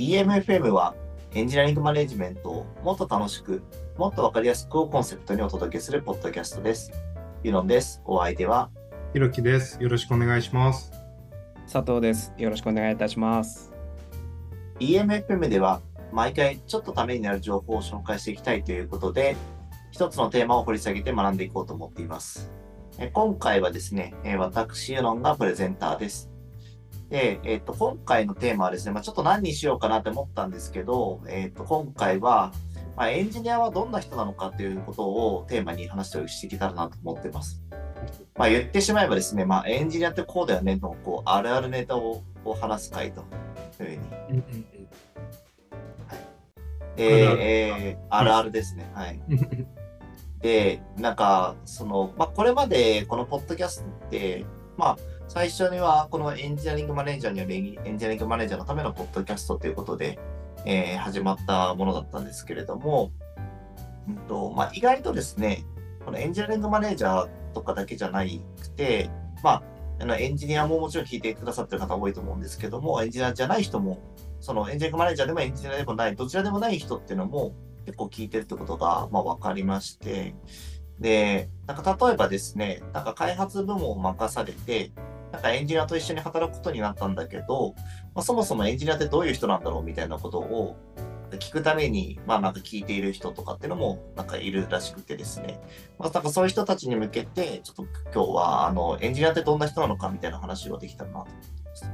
EMFM はエンジニアリングマネジメントをもっと楽しく、もっとわかりやすくをコンセプトにお届けするポッドキャストです。ユノンです。お相手は、ひろきです。よろしくお願いします。佐藤です。よろしくお願いいたします。EMFM では毎回ちょっとためになる情報を紹介していきたいということで、一つのテーマを掘り下げて学んでいこうと思っています。え今回はですね、え私、ユノンがプレゼンターです。で、えっ、と、今回のテーマはですね、まあ、ちょっと何にしようかなって思ったんですけど、えっ、と、今回は、まあ、エンジニアはどんな人なのかということをテーマに話をしていけたらなと思ってます。まあ、言ってしまえばですね、まあ、エンジニアってこうだよねの、こう、あるあるネタをこう話す回というふうにえー、あるあるですね。はい。で、なんか、その、まあ、これまでこのポッドキャストって、まあ、最初にはこのエンジニアリングマネージャーによるエンジニアリングマネージャーのためのポッドキャストということで、えー始まったものだったんですけれども、うんとまあ、意外とですね、このエンジニアリングマネージャーとかだけじゃなくて、まあ、あのエンジニアももちろん聞いてくださってる方多いと思うんですけども、エンジニアじゃない人も、そのエンジニアリングマネージャーでもエンジニアでもない、どちらでもない人っていうのも結構聞いてるってことが、まあ、分かりまして、で、なんか例えばですね、なんか開発部門を任されて、なんかエンジニアと一緒に働くことになったんだけど、まあ、そもそもエンジニアってどういう人なんだろうみたいなことを聞くために、まあなんか聞いている人とかっていうのもなんかいるらしくてですね、まあなんかそういう人たちに向けて、ちょっと今日はあのエンジニアってどんな人なのかみたいな話をできたらなと思ってます。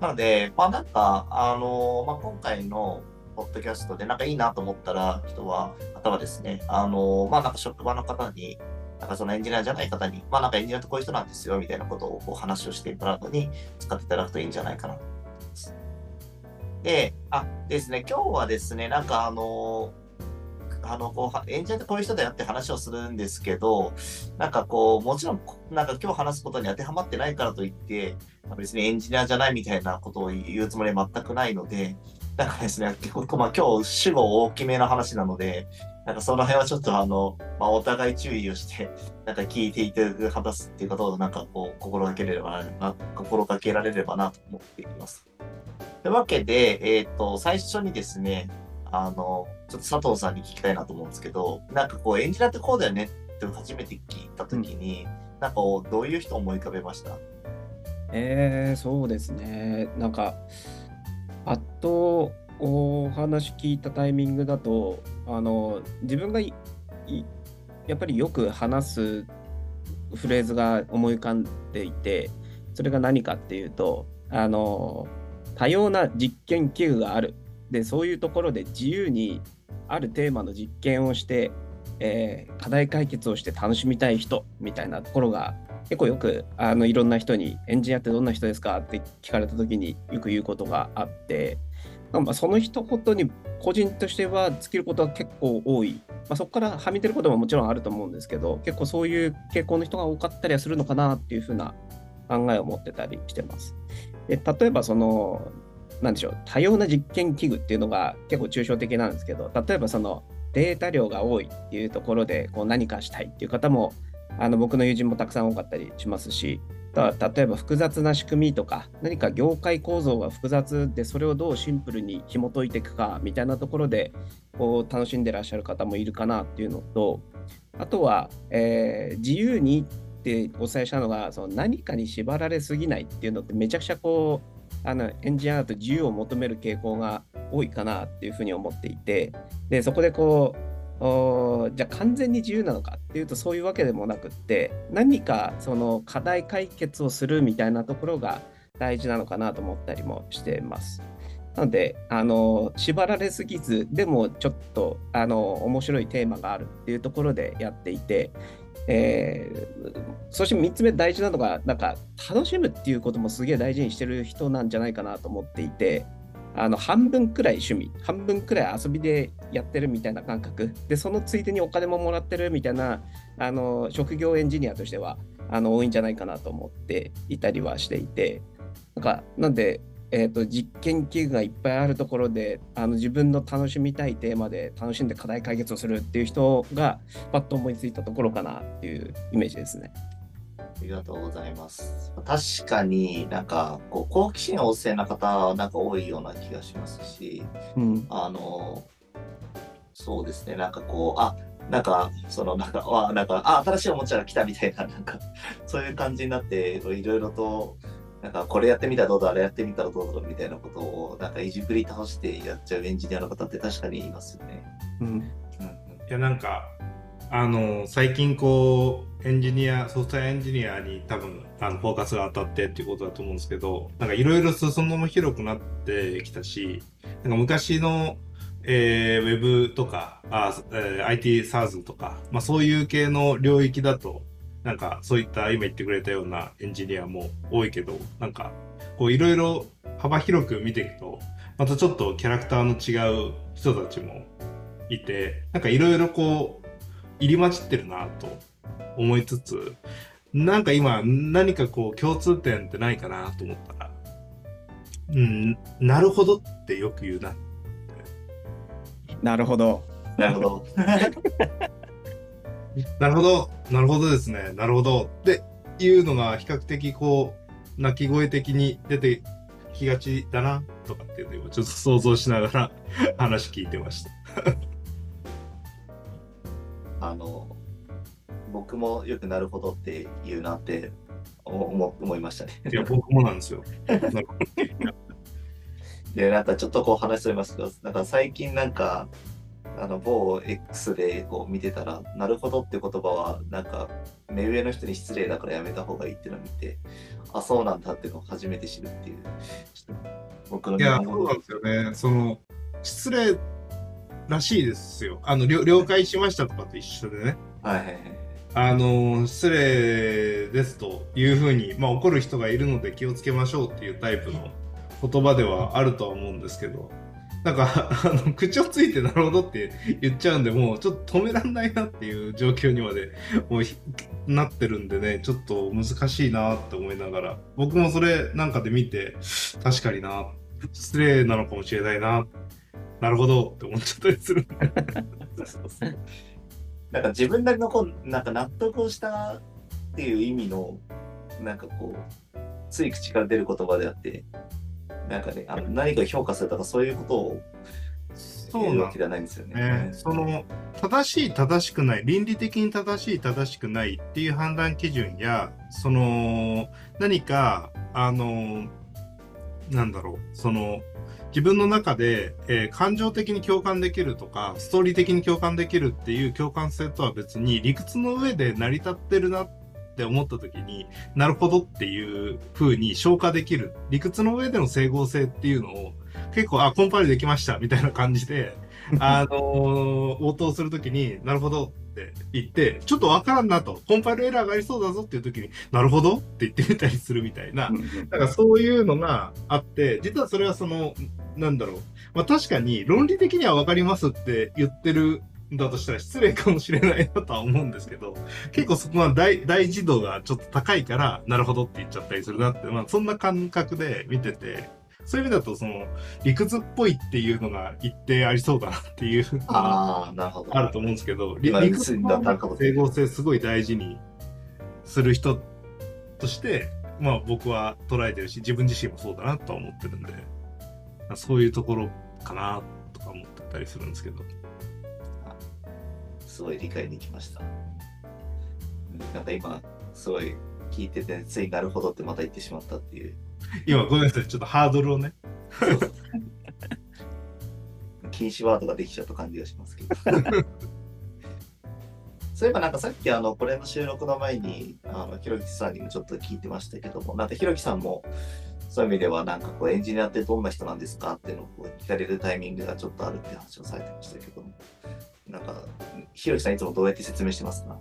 なので、まあなんか、あの、まあ今回のポッドキャストでなんかいいなと思ったら人は、方はですね、あの、まあなんか職場の方に、なんかそのエンジニアじゃない方に、まあなんかエンジニアってこういう人なんですよみたいなことをこう話をしていただくのに使っていただくといいんじゃないかなと思います。で、あ、ですね、今日はですね、なんかあの、あの、こう、エンジニアってこういう人だよって話をするんですけど、なんかこう、もちろん、なんか今日話すことに当てはまってないからといって、別にエンジニアじゃないみたいなことを言うつもりは全くないので、なんかですね、結構、まあ今日主語大きめの話なので、なんかその辺はちょっとあの、まあお互い注意をして、なんか聞いていて話すっていうことをなんかこう、心がけれればな、心がけられればなと思っています。というわけで、えっ、と、最初にですね、あの、ちょっと佐藤さんに聞きたいなと思うんですけど、なんかこう、エンジニアってこうだよねって初めて聞いたときに、なんかこうどういう人を思い浮かべました？えー、そうですね。なんか、パッとお話聞いたタイミングだと、あの、自分がやっぱりよく話すフレーズが思い浮かんでいて、それが何かっていうと、あの、多様な実験器具がある。で、そういうところで自由にあるテーマの実験をして、えー課題解決をして楽しみたい人みたいなところが結構よくあのいろんな人にエンジニアってどんな人ですかって聞かれた時によく言うことがあって、まあ、その一言に個人としては尽きることは結構多い、まあ、そこからはみ出ることももちろんあると思うんですけど結構そういう傾向の人が多かったりはするのかなっていうふうな考えを持ってたりしてます。で例えばそのなんでしょう多様な実験器具っていうのが結構抽象的なんですけど例えばそのデータ量が多いっていうところでこう何かしたいっていう方もあの僕の友人もたくさん多かったりしますし、例えば複雑な仕組みとか、何か業界構造が複雑で、それをどうシンプルに紐解いていくかみたいなところでこう楽しんでらっしゃる方もいるかなっていうのと、あとは、えー自由にってお伝えしたのが、その何かに縛られすぎないっていうのってめちゃくちゃこう、あのエンジニアだと自由を求める傾向が多いかなっていうふうに思っていて、でそこでこうじゃあ完全に自由なのかっていうとそういうわけでもなくって何かその課題解決をするみたいなところが大事なのかなと思ったりもしてます。なのであの縛られすぎずでもちょっとあの面白いテーマがあるっていうところでやっていて、えーそして3つ目大事なのがなんか楽しむっていうこともすげえ大事にしてる人なんじゃないかなと思っていてあの半分くらい趣味半分くらい遊びでやってるみたいな感覚でそのついでにお金ももらってるみたいなあの職業エンジニアとしてはあの多いんじゃないかなと思っていたりはしていてなんかなんで、えー、と実験器具がいっぱいあるところであの自分の楽しみたいテーマで楽しんで課題解決をするっていう人がパッと思いついたところかなっていうイメージですね。ありがとうございます。確かになんかこう好奇心旺盛な方なんか多いような気がしますし、うん。あの、そうですね、なんかこう、あなんか、そのなんか、あなんか、あ新しいおもちゃが来たみたいな、なんか、そういう感じになって、いろいろと、なんか、これやってみたらどうだ、あれやってみたらどうだろうみたいなことを、なんか、いじくり倒してやっちゃうエンジニアの方って確かにいますよね。うん。うんうんいやなんかあの最近こうエンジニアソフトウェアエンジニアに多分あのフォーカスが当たってっていうことだと思うんですけどなんかいろいろ裾野も広くなってきたしなんか昔の、えーウェブとかあ、えー IT サーズとか、まあ、そういう系の領域だとなんかそういった今言ってくれたようなエンジニアも多いけどなんかこういろいろ幅広く見ていくとまたちょっとキャラクターの違う人たちもいて、なんかいろいろこう、入り混じってるなと思いつつ、なんか今何かこう共通点ってないかなと思ったら、うん、なるほどってよく言うな。なるほど。なるほど。なるほど、なるほどですね、なるほどっていうのが比較的こう、鳴き声的に出てきがちだなとかっていうのを今ちょっと想像しながら 話聞いてました。あの、僕もよくなるほどって言うなって思思いましたね。いや、僕もなんですよ。で、なんかちょっとこう話してますけど、なんか最近なんか、あの某 X でこう見てたら、なるほどって言葉は、なんか目上の人に失礼だからやめた方がいいっていうのを見て、あ、そうなんだっていうのを初めて知るっていう、僕のいや、そうなんですよね。その、失礼らしいですよ。あの、了了解しましたとかと一緒でね。はいはいはい。あの、失礼ですというふうに、まあ怒る人がいるので気をつけましょうっていうタイプの言葉ではあるとは思うんですけど、なんか、あの、口をついてなるほどって言っちゃうんで、もうちょっと止めらんないなっていう状況にまでもうひなってるんでね、ちょっと難しいなって思いながら、僕もそれなんかで見て、確かにな、失礼なのかもしれないな、なるほどって思っちゃったりする。なんか自分なりのこう、なんか納得をしたっていう意味の、なんかこう、つい口から出る言葉であって、なんかね、あの何かを評価されたかそういうことをそうなわけではないんですよね。ね、その正しい正しくない倫理的に正しい正しくないっていう判断基準やその何かあのなんだろうその自分の中で、えー感情的に共感できるとかストーリー的に共感できるっていう共感性とは別に理屈の上で成り立ってるなって思った時になるほどっていう風に消化できる。理屈の上での整合性っていうのを結構あコンパイルできましたみたいな感じで あのー応答するときに、なるほどって言って、ちょっとわからんなと、コンパイルエラーがありそうだぞっていうときに、なるほど？って言ってみたりするみたいな、だからそういうのがあって、実はそれはその、なんだろう。まあ確かに論理的にはわかりますって言ってるんだとしたら失礼かもしれないなとは思うんですけど、結構そこは大大事度がちょっと高いから、なるほどって言っちゃったりするなって、まあそんな感覚で見てて、そういう意味だとその理屈っぽいっていうのが一定ありそうだなっていうああ、なるほど。あると思うんですけど、理屈の整合性すごい大事にする人として、まあ僕は捉えてるし、自分自身もそうだなとは思ってるんで、そういうところかなとか思ってたりするんですけど。すごい理解できました。うんなんか今、すごい聞いてて、ついなるほどってまた言ってしまったっていう。今ごめんなさい、ちょっとハードルをね。禁止ワードができちゃった感じがしますけど。そういえばなんかさっきあのこれの収録の前にあのひろきさんにもちょっと聞いてましたけどもなんかひろきさんもそういう意味ではなんかこうエンジニアってどんな人なんですかっていうのをこう聞かれるタイミングがちょっとあるって話をされてましたけどもなんかひろきさんいつもどうやって説明してますか？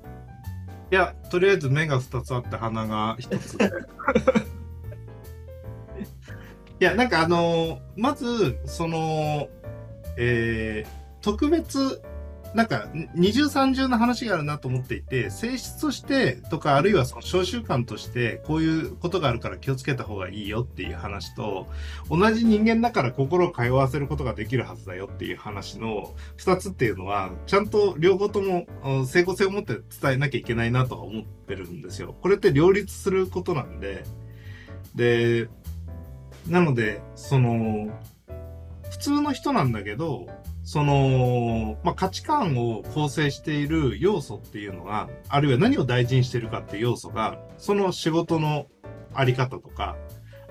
いや、とりあえず目が2つあって鼻が1つで。いや、なんかあのーまず、その、えー特別なんか二重三重の話があるなと思っていて、性質としてとか、あるいはその小習慣として、こういうことがあるから気をつけた方がいいよっていう話と、同じ人間だから心を通わせることができるはずだよっていう話の二つっていうのは、ちゃんと両方とも整合性を持って伝えなきゃいけないなとは思ってるんですよ。これって両立することなんで、で、なので、その、普通の人なんだけど、その、まあ、価値観を構成している要素っていうのが、あるいは何を大事にしてるかっていう要素が、その仕事のあり方とか、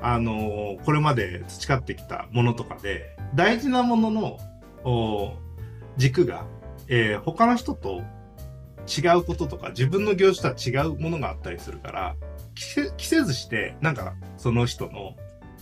あのこれまで培ってきたものとかで、大事なものの軸が、えー、他の人と違うこととか、自分の業種とは違うものがあったりするから、着せずして、なんか、その人の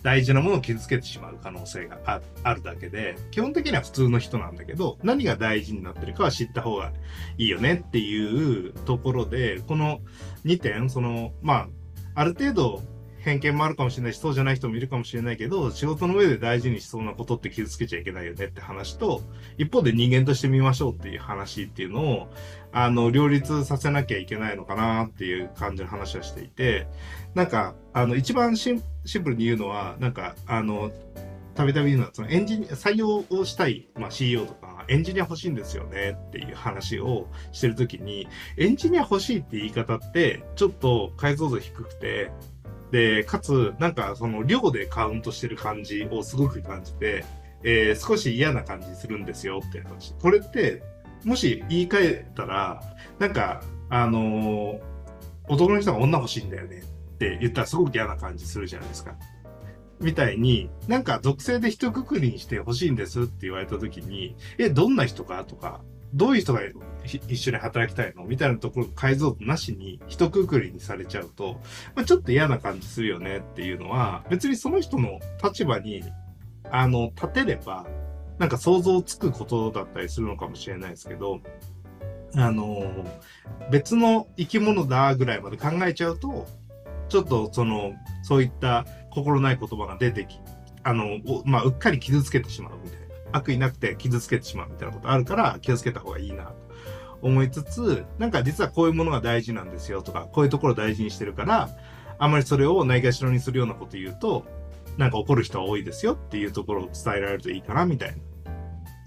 大事なものを傷つけてしまう可能性があるだけで、基本的には普通の人なんだけど、何が大事になってるかは知った方がいいよねっていうところで、この2点、その、まあ、ある程度偏見もあるかもしれないし、そうじゃない人もいるかもしれないけど、仕事の上で大事にしそうなことって傷つけちゃいけないよねって話と、一方で人間として見ましょうっていう話っていうのを、あの、両立させなきゃいけないのかなっていう感じの話はしていて、なんか、あの、一番シンプルに言うのは、なんか、あの、たびたび言うのは、そのエンジニア、採用をしたい、まあ、CEO とか、エンジニア欲しいんですよねっていう話をしてるときに、エンジニア欲しいって言い方って、ちょっと解像度低くて、で、かつ、なんかその量でカウントしてる感じをすごく感じて、えー、少し嫌な感じするんですよって話。これって、もし言い換えたら、なんか、あのー、男の人が女欲しいんだよねって言ったらすごく嫌な感じするじゃないですか。みたいに、なんか属性で一括りにして欲しいんですって言われた時に、え、どんな人かとか、どういう人が一緒に働きたいの？みたいなところ解像度なしに一括りにされちゃうと、まあ、ちょっと嫌な感じするよねっていうのは、別にその人の立場に、あの、立てれば、なんか想像つくことだったりするのかもしれないですけど、あの、別の生き物だぐらいまで考えちゃうと、ちょっとその、そういった心ない言葉が出てき、あの、まあ、うっかり傷つけてしまうみたいな。悪意なくて傷つけてしまうみたいなことあるから気をつけた方がいいなと思いつつ、なんか実はこういうものが大事なんですよとか、こういうところ大事にしてるから、あんまりそれをないがしろにするようなこと言うと、なんか怒る人は多いですよっていうところを伝えられるといいかなみたいな。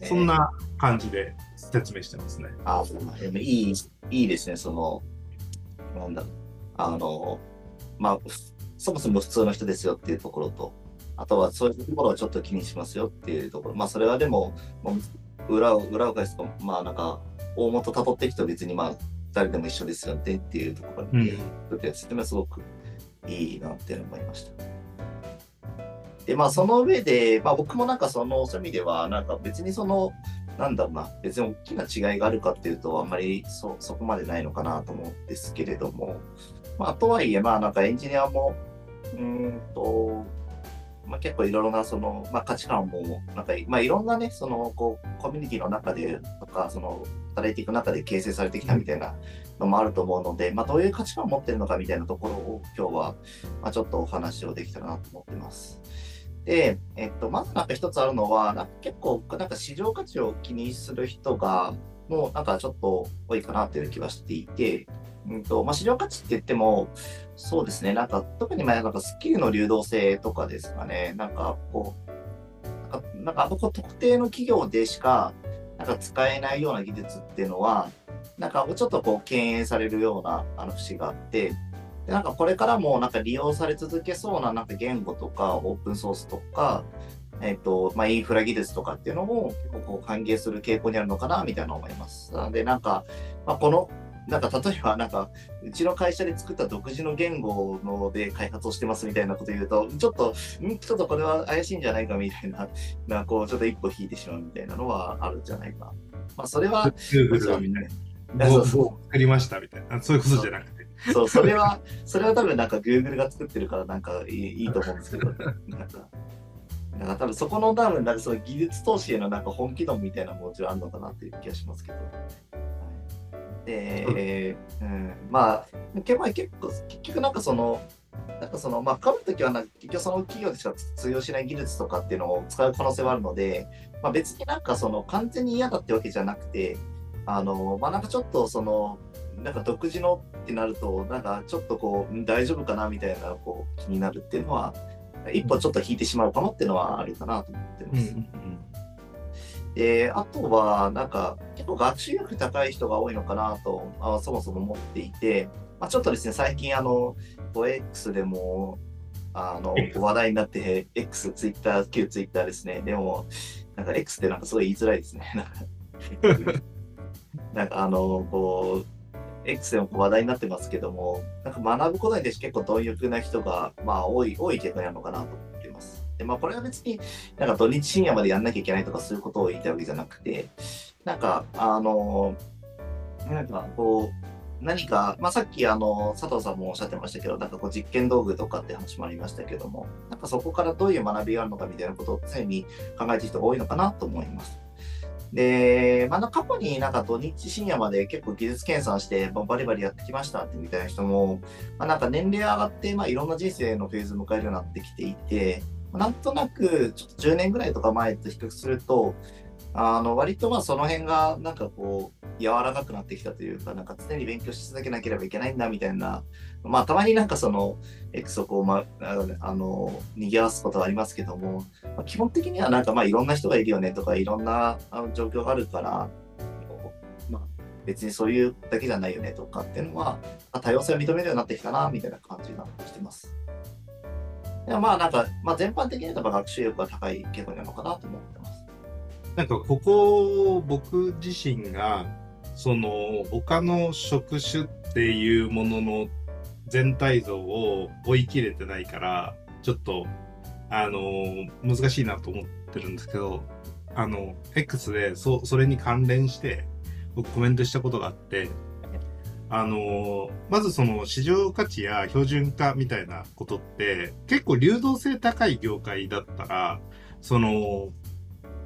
そんな感じで説明してますね。ああ、でもいい、いいですね、その、なんだろう。あの、まあ、そもそも普通の人ですよっていうところと、あとはそういうところをちょっと気にしますよっていうところ。まあそれはでも、裏を、裏を返すと、まあなんか、大元たどっていくと別にまあ、誰でも一緒ですよねっていうところに、うん、説明はすごくいいなって思いました。で、まあその上で、まあ僕もなんかその、そういう意味では、なんか別にその、なんだろうな、別に大きな違いがあるかっていうと、あんまりそそこまでないのかなと思うんですけれども、まあ、とはいえ、まあなんかエンジニアも、うんと、まあ、結構いろいろなその、まあ、価値観もなんか、まあ、いろんなねそのこうコミュニティの中でとかその働いていく中で形成されてきたみたいなのもあると思うので、まあ、どういう価値観を持ってるのかみたいなところを今日は、まあ、ちょっとお話をできたらなと思ってます。で、えっと、まずなんか一つあるのは、なんか結構なんか市場価値を気にする人がもうなんかちょっと多いかなっていう気はしていて、うんとまあ、市場価値って言っても、そうですね、なんか特にまあなんかスキルの流動性とかですかね、なんかこう、なんかなんかあの特定の企業でしかなんか使えないような技術っていうのは、なんかちょっとこう敬遠されるようなあの節があって、でなんかこれからもなんか利用され続けそうななんか言語とかオープンソースとか、えっ、ー、と、まあ、インフラ技術とかっていうのも結構こう歓迎する傾向にあるのかなみたいな思います。なので、なんか、まあ、このなんか例えば、なんか、うちの会社で作った独自の言語ので開発をしてますみたいなこと言うと、ちょっと、ん？ちょっとこれは怪しいんじゃないかみたいな、なこう、ちょっと一歩引いてしまうみたいなのはあるんじゃないか。まあ、それは、Google はみたいな。そうそう作りましたみたいな、そういうことじゃなくて。そう、それは、それは多分なんか Google が作ってるからなんかいいいいと思うんですけど、なんか、なんか多分そこの多分なんかその技術投資へのなんか本気度みたいなもちろんあるのかなっていう気がしますけど。で、うん、まあ結構結局なんかそのなんかそのまあ、買うときはな結局その企業でしか通用しない技術とかっていうのを使う可能性はあるので、まあ、別になんかその完全に嫌だってわけじゃなくて、あの、まあ、なんかちょっとその、なんか独自のってなると、なんかちょっとこう、大丈夫かなみたいなこう気になるっていうのは、一歩ちょっと引いてしまうかもっていうのはあるかなと思ってます。で、あとは、なんか、結構学習力高い人が多いのかなと、あそもそも思っていて、まあ、ちょっとですね、最近、あの、X でも、あの、話題になって、X、ツイッター、旧ツイッターですね。でも、なんか X ってなんかすごい言いづらいですね。なんかあの、こう、X でも話題になってますけども、なんか学ぶことに対して結構貪欲な人が、まあ、多い、多い傾向なのかなと。で、まあ、これは別になんか土日深夜までやんなきゃいけないとかそういうことを言いたいわけじゃなくて、なんか、あの、なんかこう、何か、まあ、さっきあの佐藤さんもおっしゃってましたけど、なんかこう実験道具とかって話もありましたけども、なんかそこからどういう学びがあるのかみたいなことを常に考えてる人が多いのかなと思います。で、まあ、過去になんか土日深夜まで結構技術研鑽して、まあ、バリバリやってきましたってみたいな人も、まあ、なんか年齢上がって、まあ、いろんな人生のフェーズを迎えるようになってきていて、なんとなくちょっと10年ぐらいとか前と比較すると、あの割とまあその辺がなんかこう柔らかくなってきたというか、なんか常に勉強し続けなければいけないんだみたいな、まあたまになんかその X をこう、まあ、あの、賑わすことはありますけども、まあ、基本的にはなんかまあいろんな人がいるよねとか、いろんなあの状況があるから、まあ別にそういうだけじゃないよねとかっていうのは、まあ、多様性を認めるようになってきたなみたいな感じがしてます。まあなんか、まあ、全般的に言えば学習力が高い傾向なのかなと思ってます。なんかここ僕自身がその他の職種っていうものの全体像を追い切れてないからちょっとあの難しいなと思ってるんですけどあの X でそそれに関連して僕コメントしたことがあってあのまずその市場価値や標準化みたいなことって結構流動性高い業界だったらその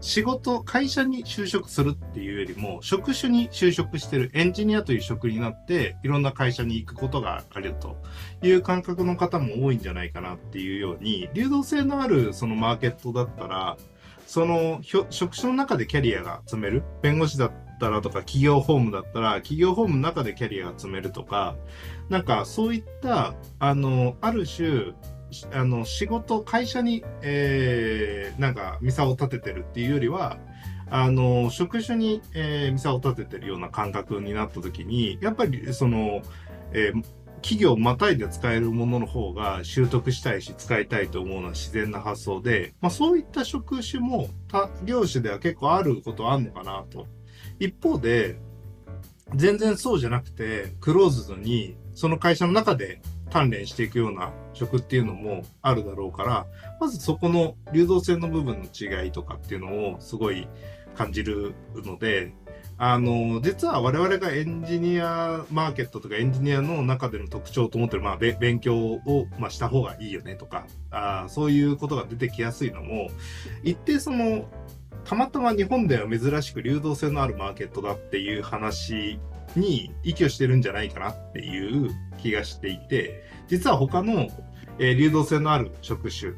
仕事、会社に就職するっていうよりも、職種に就職してるエンジニアという職になって、いろんな会社に行くことがあるという感覚の方も多いんじゃないかなっていうように、流動性のあるそのマーケットだったら、その職種の中でキャリアが積める。弁護士だったたらとか、企業法務だったら、企業法務の中でキャリアが積めるとか、なんかそういった、あの、ある種、あの仕事会社に、えー、なんかミサを立ててるっていうよりはあの職種に、えー、ミサを立ててるような感覚になった時にやっぱりその、えー、企業をまたいで使えるものの方が習得したいし使いたいと思うのは自然な発想で、まあ、そういった職種も他業種では結構あることあるのかなと。一方で全然そうじゃなくてクローズドにその会社の中で鍛錬していくような職っていうのもあるだろうから、まずそこの流動性の部分の違いとかっていうのをすごい感じるので、あの、実は我々がエンジニアマーケットとかエンジニアの中での特徴と思ってる、まあ、勉強を、まあ、した方がいいよねとか、あそういうことが出てきやすいのも、一定その、たまたま日本では珍しく流動性のあるマーケットだっていう話に依拠してるんじゃないかなっていう気がしていて、実は他の、えー、流動性のある職種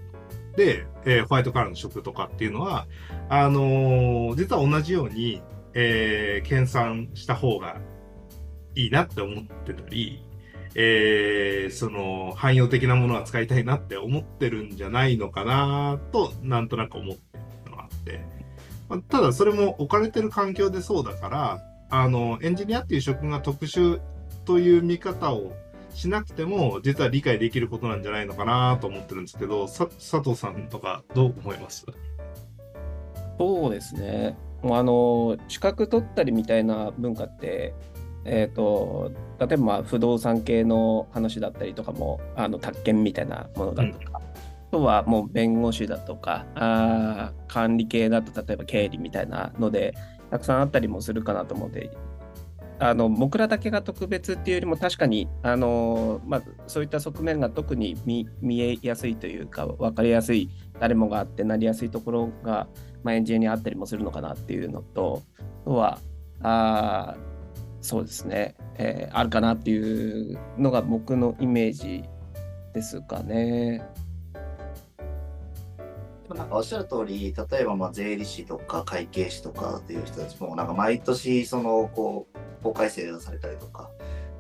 で、えー、ホワイトカラーの職とかっていうのは、あのー、実は同じように、えー、研鑽した方がいいなって思ってたり、えー、その、汎用的なものは使いたいなって思ってるんじゃないのかなと、なんとなく思ってるのがあって。ただ、それも置かれてる環境でそうだから、あの、エンジニアっていう職が特殊という見方をしなくても、実は理解できることなんじゃないのかなと思ってるんですけど、佐藤さんとかどう思います？そうですね。あの、資格取ったりみたいな文化って、えーと、例えば不動産系の話だったりとかもあの宅建みたいなものだとか、うん、とはもう弁護士だとかあ管理系だと例えば経理みたいなのでたくさんあったりもするかなと思うので、あの僕らだけが特別っていうよりも確かにあの、まあ、そういった側面が特に見見えやすいというか分かりやすい誰もがあってなりやすいところが、まあ、エンジニアにあったりもするのかなっていうのとあとはあそうですね、えー、あるかなっていうのが僕のイメージですかね。なんかおっしゃる通り、例えばまあ税理士とか会計士とかっていう人たちも、なんか毎年、その、こう、法改正がされたりとか、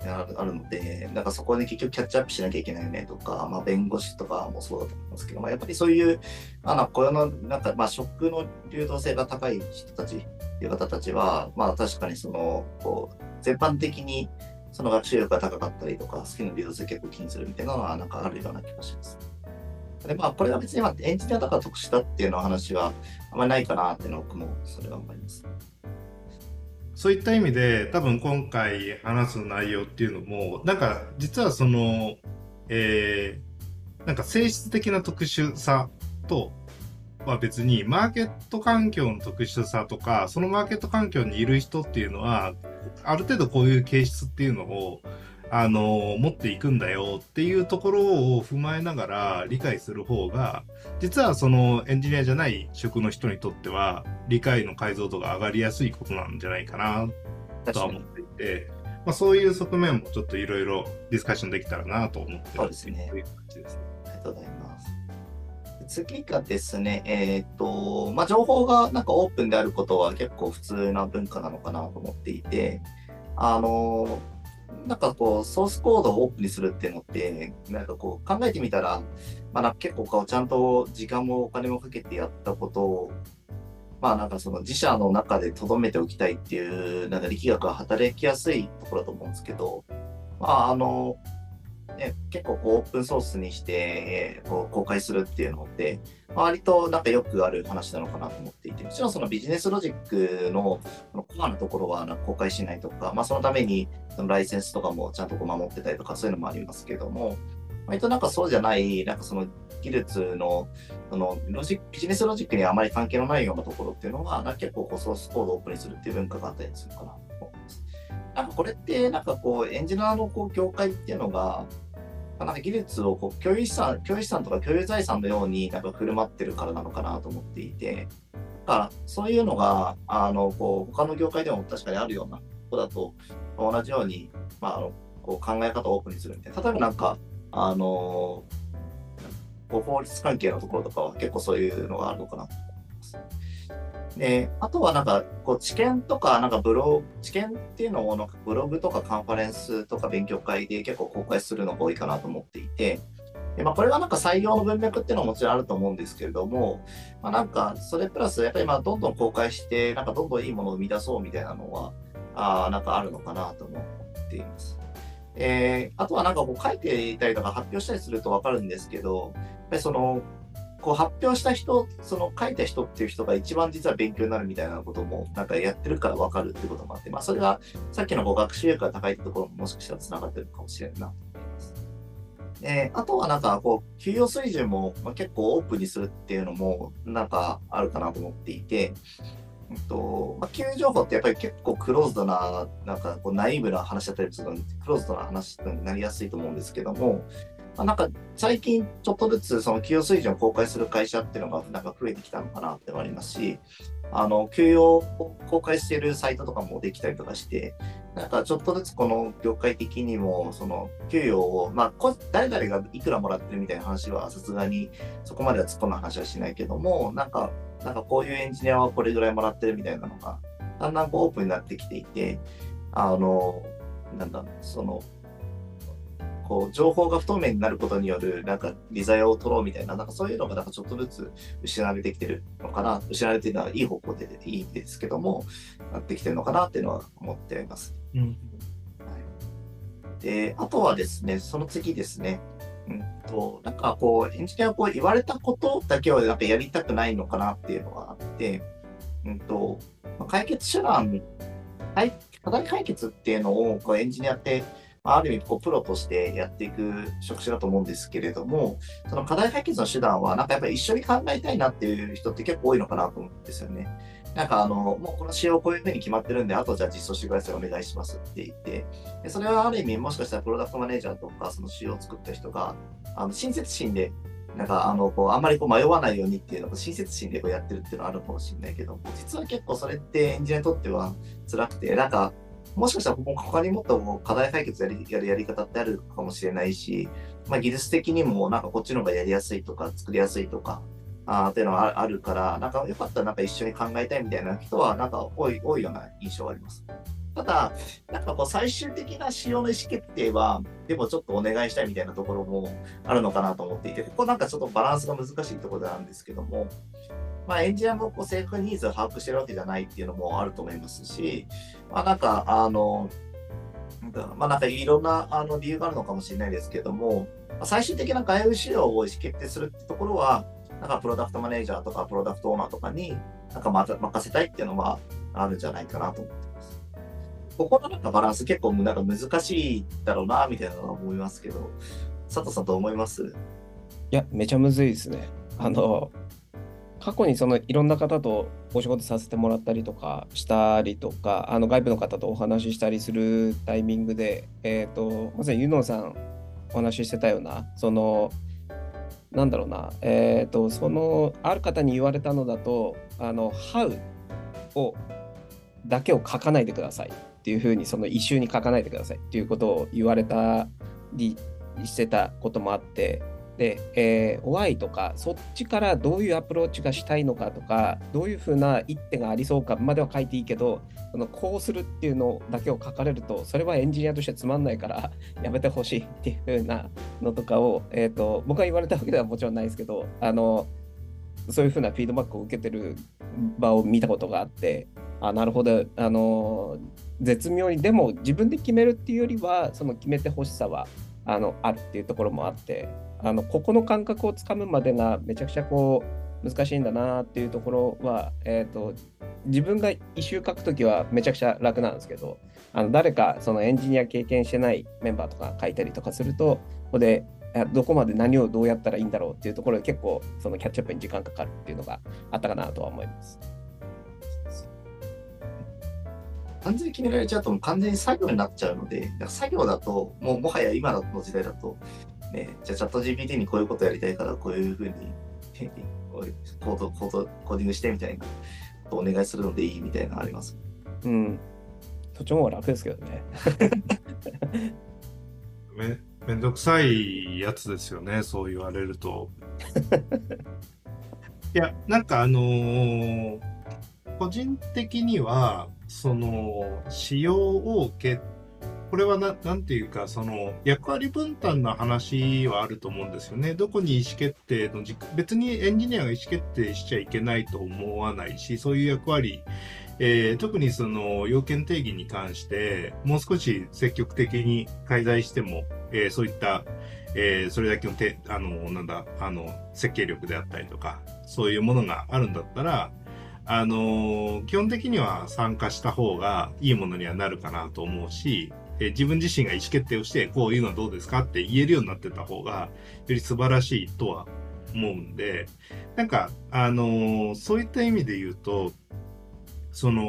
あるので、なんかそこで結局キャッチアップしなきゃいけないよねとか、まあ、弁護士とかもそうだと思いますけど、まあ、やっぱりそういう、あの雇用の、なんか、まあ、職の流動性が高い人たちっていう方たちは、まあ、確かにその、こう、全般的にその学習力が高かったりとか、スキルの流動性結構気にするみたいなのは、なんかあるような気がします。で、まあ、これは別に、まあ、エンジニアだから特殊だっていうの話はあんまりないかなっていうのは僕もそれは思います。そういった意味で多分今回話す内容っていうのもなんか実はその、えー、なんか性質的な特殊さとは別にマーケット環境の特殊さとかそのマーケット環境にいる人っていうのはある程度こういう形質っていうのをあの持っていくんだよっていうところを踏まえながら理解する方が実はそのエンジニアじゃない職の人にとっては理解の解像度が上がりやすいことなんじゃないかなとは思っていて、まあ、そういう側面もちょっといろいろディスカッションできたらなと思ってそうですね。う感じですね。ありがとうございます。次がですね、えっ、と、まあ、情報がなんかオープンであることは結構普通な文化なのかなと思っていて、あの、なんかこう、ソースコードをオープンにするっていうのって、なんかこう、考えてみたら、まあ、結構こう、ちゃんと時間もお金もかけてやったことを、まあなんかその自社の中で留めておきたいっていう、なんか力学が働きやすいところだと思うんですけど、まああの、ね、結構こうオープンソースにしてこう公開するっていうのって、割となんかよくある話なのかなと思っていて、もちろんそのビジネスロジックのこのコアのところは公開しないとか、まあ、そのためにそのライセンスとかもちゃんとこう守ってたりとか、そういうのもありますけども、割となんかそうじゃない、なんかその技術のそのロジビジネスロジックにあまり関係のないようなところっていうのは、なんか結構こうソースコードをオープンにするっていう文化があったりするかなと思います。なんかこれってなんかこうエンジニアのこう業界っていうのが、なんか技術をこう共有資産、共有資産とか共有財産のようになんか振る舞ってるからなのかなと思っていて、だからそういうのが、あの、こう、他の業界でも確かにあるようなことだと、同じように、まあ、あの、こう考え方をオープンにするみたいな。例えばなんか、あの、法律関係のところとかは結構そういうのがあるのかなと思います。で、あとはなんか、こう、知見とか、なんかブログ、知見っていうのを、なんかブログとかカンファレンスとか勉強会で結構公開するのが多いかなと思っていて、でまあ、これはなんか採用の文脈っていうのはもちろんあると思うんですけれども、まあ、なんか、それプラス、やっぱりまあ、どんどん公開して、なんかどんどんいいものを生み出そうみたいなのは、あなんかあるのかなと思っています。えー、あとはなんかこう書いていたりとか発表したりするとわかるんですけど、やっぱりそのこう発表した人、その書いた人っていう人が一番実は勉強になるみたいなこともなんかやってるから分かるってこともあって、まあそれがさっきのこう学習力が高いところももしかしたら繋がってるかもしれないなと思います。であとはなんかこう、給与水準も、結構オープンにするっていうのもなんかあるかなと思っていて、えっとまあ、金融情報ってやっぱり結構クローズドな、なんかこうナイーブな話だったりするので、クローズドな話になりやすいと思うんですけども、まあ、なんか最近ちょっとずつその給与水準を公開する会社っていうのがなんか増えてきたのかなってのありますし、あの、給与を公開しているサイトとかもできたりとかして、なんかちょっとずつこの業界的にも、その給与を、まあ、誰々がいくらもらってるみたいな話はさすがにそこまでは突っ込む話はしないけども、なんか、なんかこういうエンジニアはこれぐらいもらってるみたいなのが、だんだんこうオープンになってきていて、あの、なんだ、その、こう情報が不透明になることによるなんか利ザヤを取ろうみたいな、なんかそういうのがなんかちょっとずつ失われてきてるのかな、失われてるのはいい方向でいいですけども、なってきてるのかなっていうのは思っています。うん。はい、で、あとはですね、その次ですね、うんと、なんかこう、エンジニアはこう言われたことだけはなんかやりたくないのかなっていうのがあって、うんと、解決手段、課題解決っていうのをこうエンジニアってある意味こうプロとしてやっていく職種だと思うんですけれども、その課題解決の手段は、なんかやっぱり一緒に考えたいなっていう人って結構多いのかなと思うんですよね。なんかあの、もうこの仕様こういうふうに決まってるんで、あとじゃあ実装してください、お願いしますって言って、でそれはある意味もしかしたらプロダクトマネージャーとか、その仕様を作った人が、あの親切心で、なんかあのこうあんまりこう迷わないようにっていうのを親切心でこうやってるっていうのはあるかもしれないけど、実は結構それってエンジニアにとっては辛くて、なんかもしかしたら他にもっと課題解決やりやるやり方ってあるかもしれないし、まあ、技術的にもなんかこっちの方がやりやすいとか作りやすいとか、あっていうのがあるから、なんかよかったらなんか一緒に考えたいみたいな人はなんか多い多いような印象があります。ただ、なんかこう最終的な仕様の意思決定は、でもちょっとお願いしたいみたいなところもあるのかなと思っていて、ここなんかちょっとバランスが難しいところなんですけども、まあ、エンジニアもこう正確にニーズを把握してるわけじゃないっていうのもあると思いますし、まあ、なんか、あの、まあ、なんかいろんなあの理由があるのかもしれないですけども、最終的な外部仕様を意思決定するってところは、なんかプロダクトマネージャーとかプロダクトオーナーとかになんか任せたいっていうのはあるんじゃないかなと思ってます。ここのなんかバランス結構なんか難しいだろうなみたいなのは思いますけど、佐藤さんどう思います？いや、めちゃむずいですね。あの、過去にそのいろんな方とお仕事させてもらったりとかしたりとか、あの外部の方とお話ししたりするタイミングで、え、ー、と、まさにユノンさんお話ししてたような、その、なんだろうな、えっ、ー、と、その、ある方に言われたのだと、あの、How を、だけを書かないでくださいっていうふうに、その異臭に書かないでくださいっていうことを言われたりしてたこともあって、で、えー、Y とか、そっちからどういうアプローチがしたいのかとか、どういうふうな一手がありそうかまでは書いていいけど、そのこうするっていうのだけを書かれると、それはエンジニアとしてつまんないから やめてほしいっていうふうなのとかを、えーと、僕が言われたわけではもちろんないですけど、あのそういうふうなフィードバックを受けてる場を見たことがあって、あなるほど、あの絶妙に、でも自分で決めるっていうよりは、その決めてほしさはあのあるっていうところもあって、あのここの感覚をつかむまでがめちゃくちゃこう難しいんだなっていうところは、えーと、自分が一周書くときはめちゃくちゃ楽なんですけどあの誰かそのエンジニア経験してないメンバーとか書いたりとかするとここでどこまで何をどうやったらいいんだろうっていうところで結構そのキャッチアップに時間かかるっていうのがあったかなとは思います。完全に決められちゃうと完全に作業になっちゃうので、作業だと、もうもはや今の時代だと、ね、じゃあチャット GPT にこういうことやりたいから、こういうふうにコードコードコーディングしてみたいなお願いするのでいいみたいなのあります？うん。そっちの方が楽ですけどね。めめんどくさいやつですよね、そう言われると。いや、なんかあのー、個人的には、その、仕様を決これはななんていうかその役割分担の話はあると思うんですよね。どこに意思決定の別にエンジニアが意思決定しちゃいけないと思わないしそういう役割えー、特にその要件定義に関してもう少し積極的に介在しても、えー、そういった、えー、それだけのてあのなんだあの設計力であったりとかそういうものがあるんだったらあの基本的には参加した方がいいものにはなるかなと思うしえ自分自身が意思決定をして、こういうのはどうですかって言えるようになってた方が、より素晴らしいとは思うんで、なんか、あのー、そういった意味で言うと、その、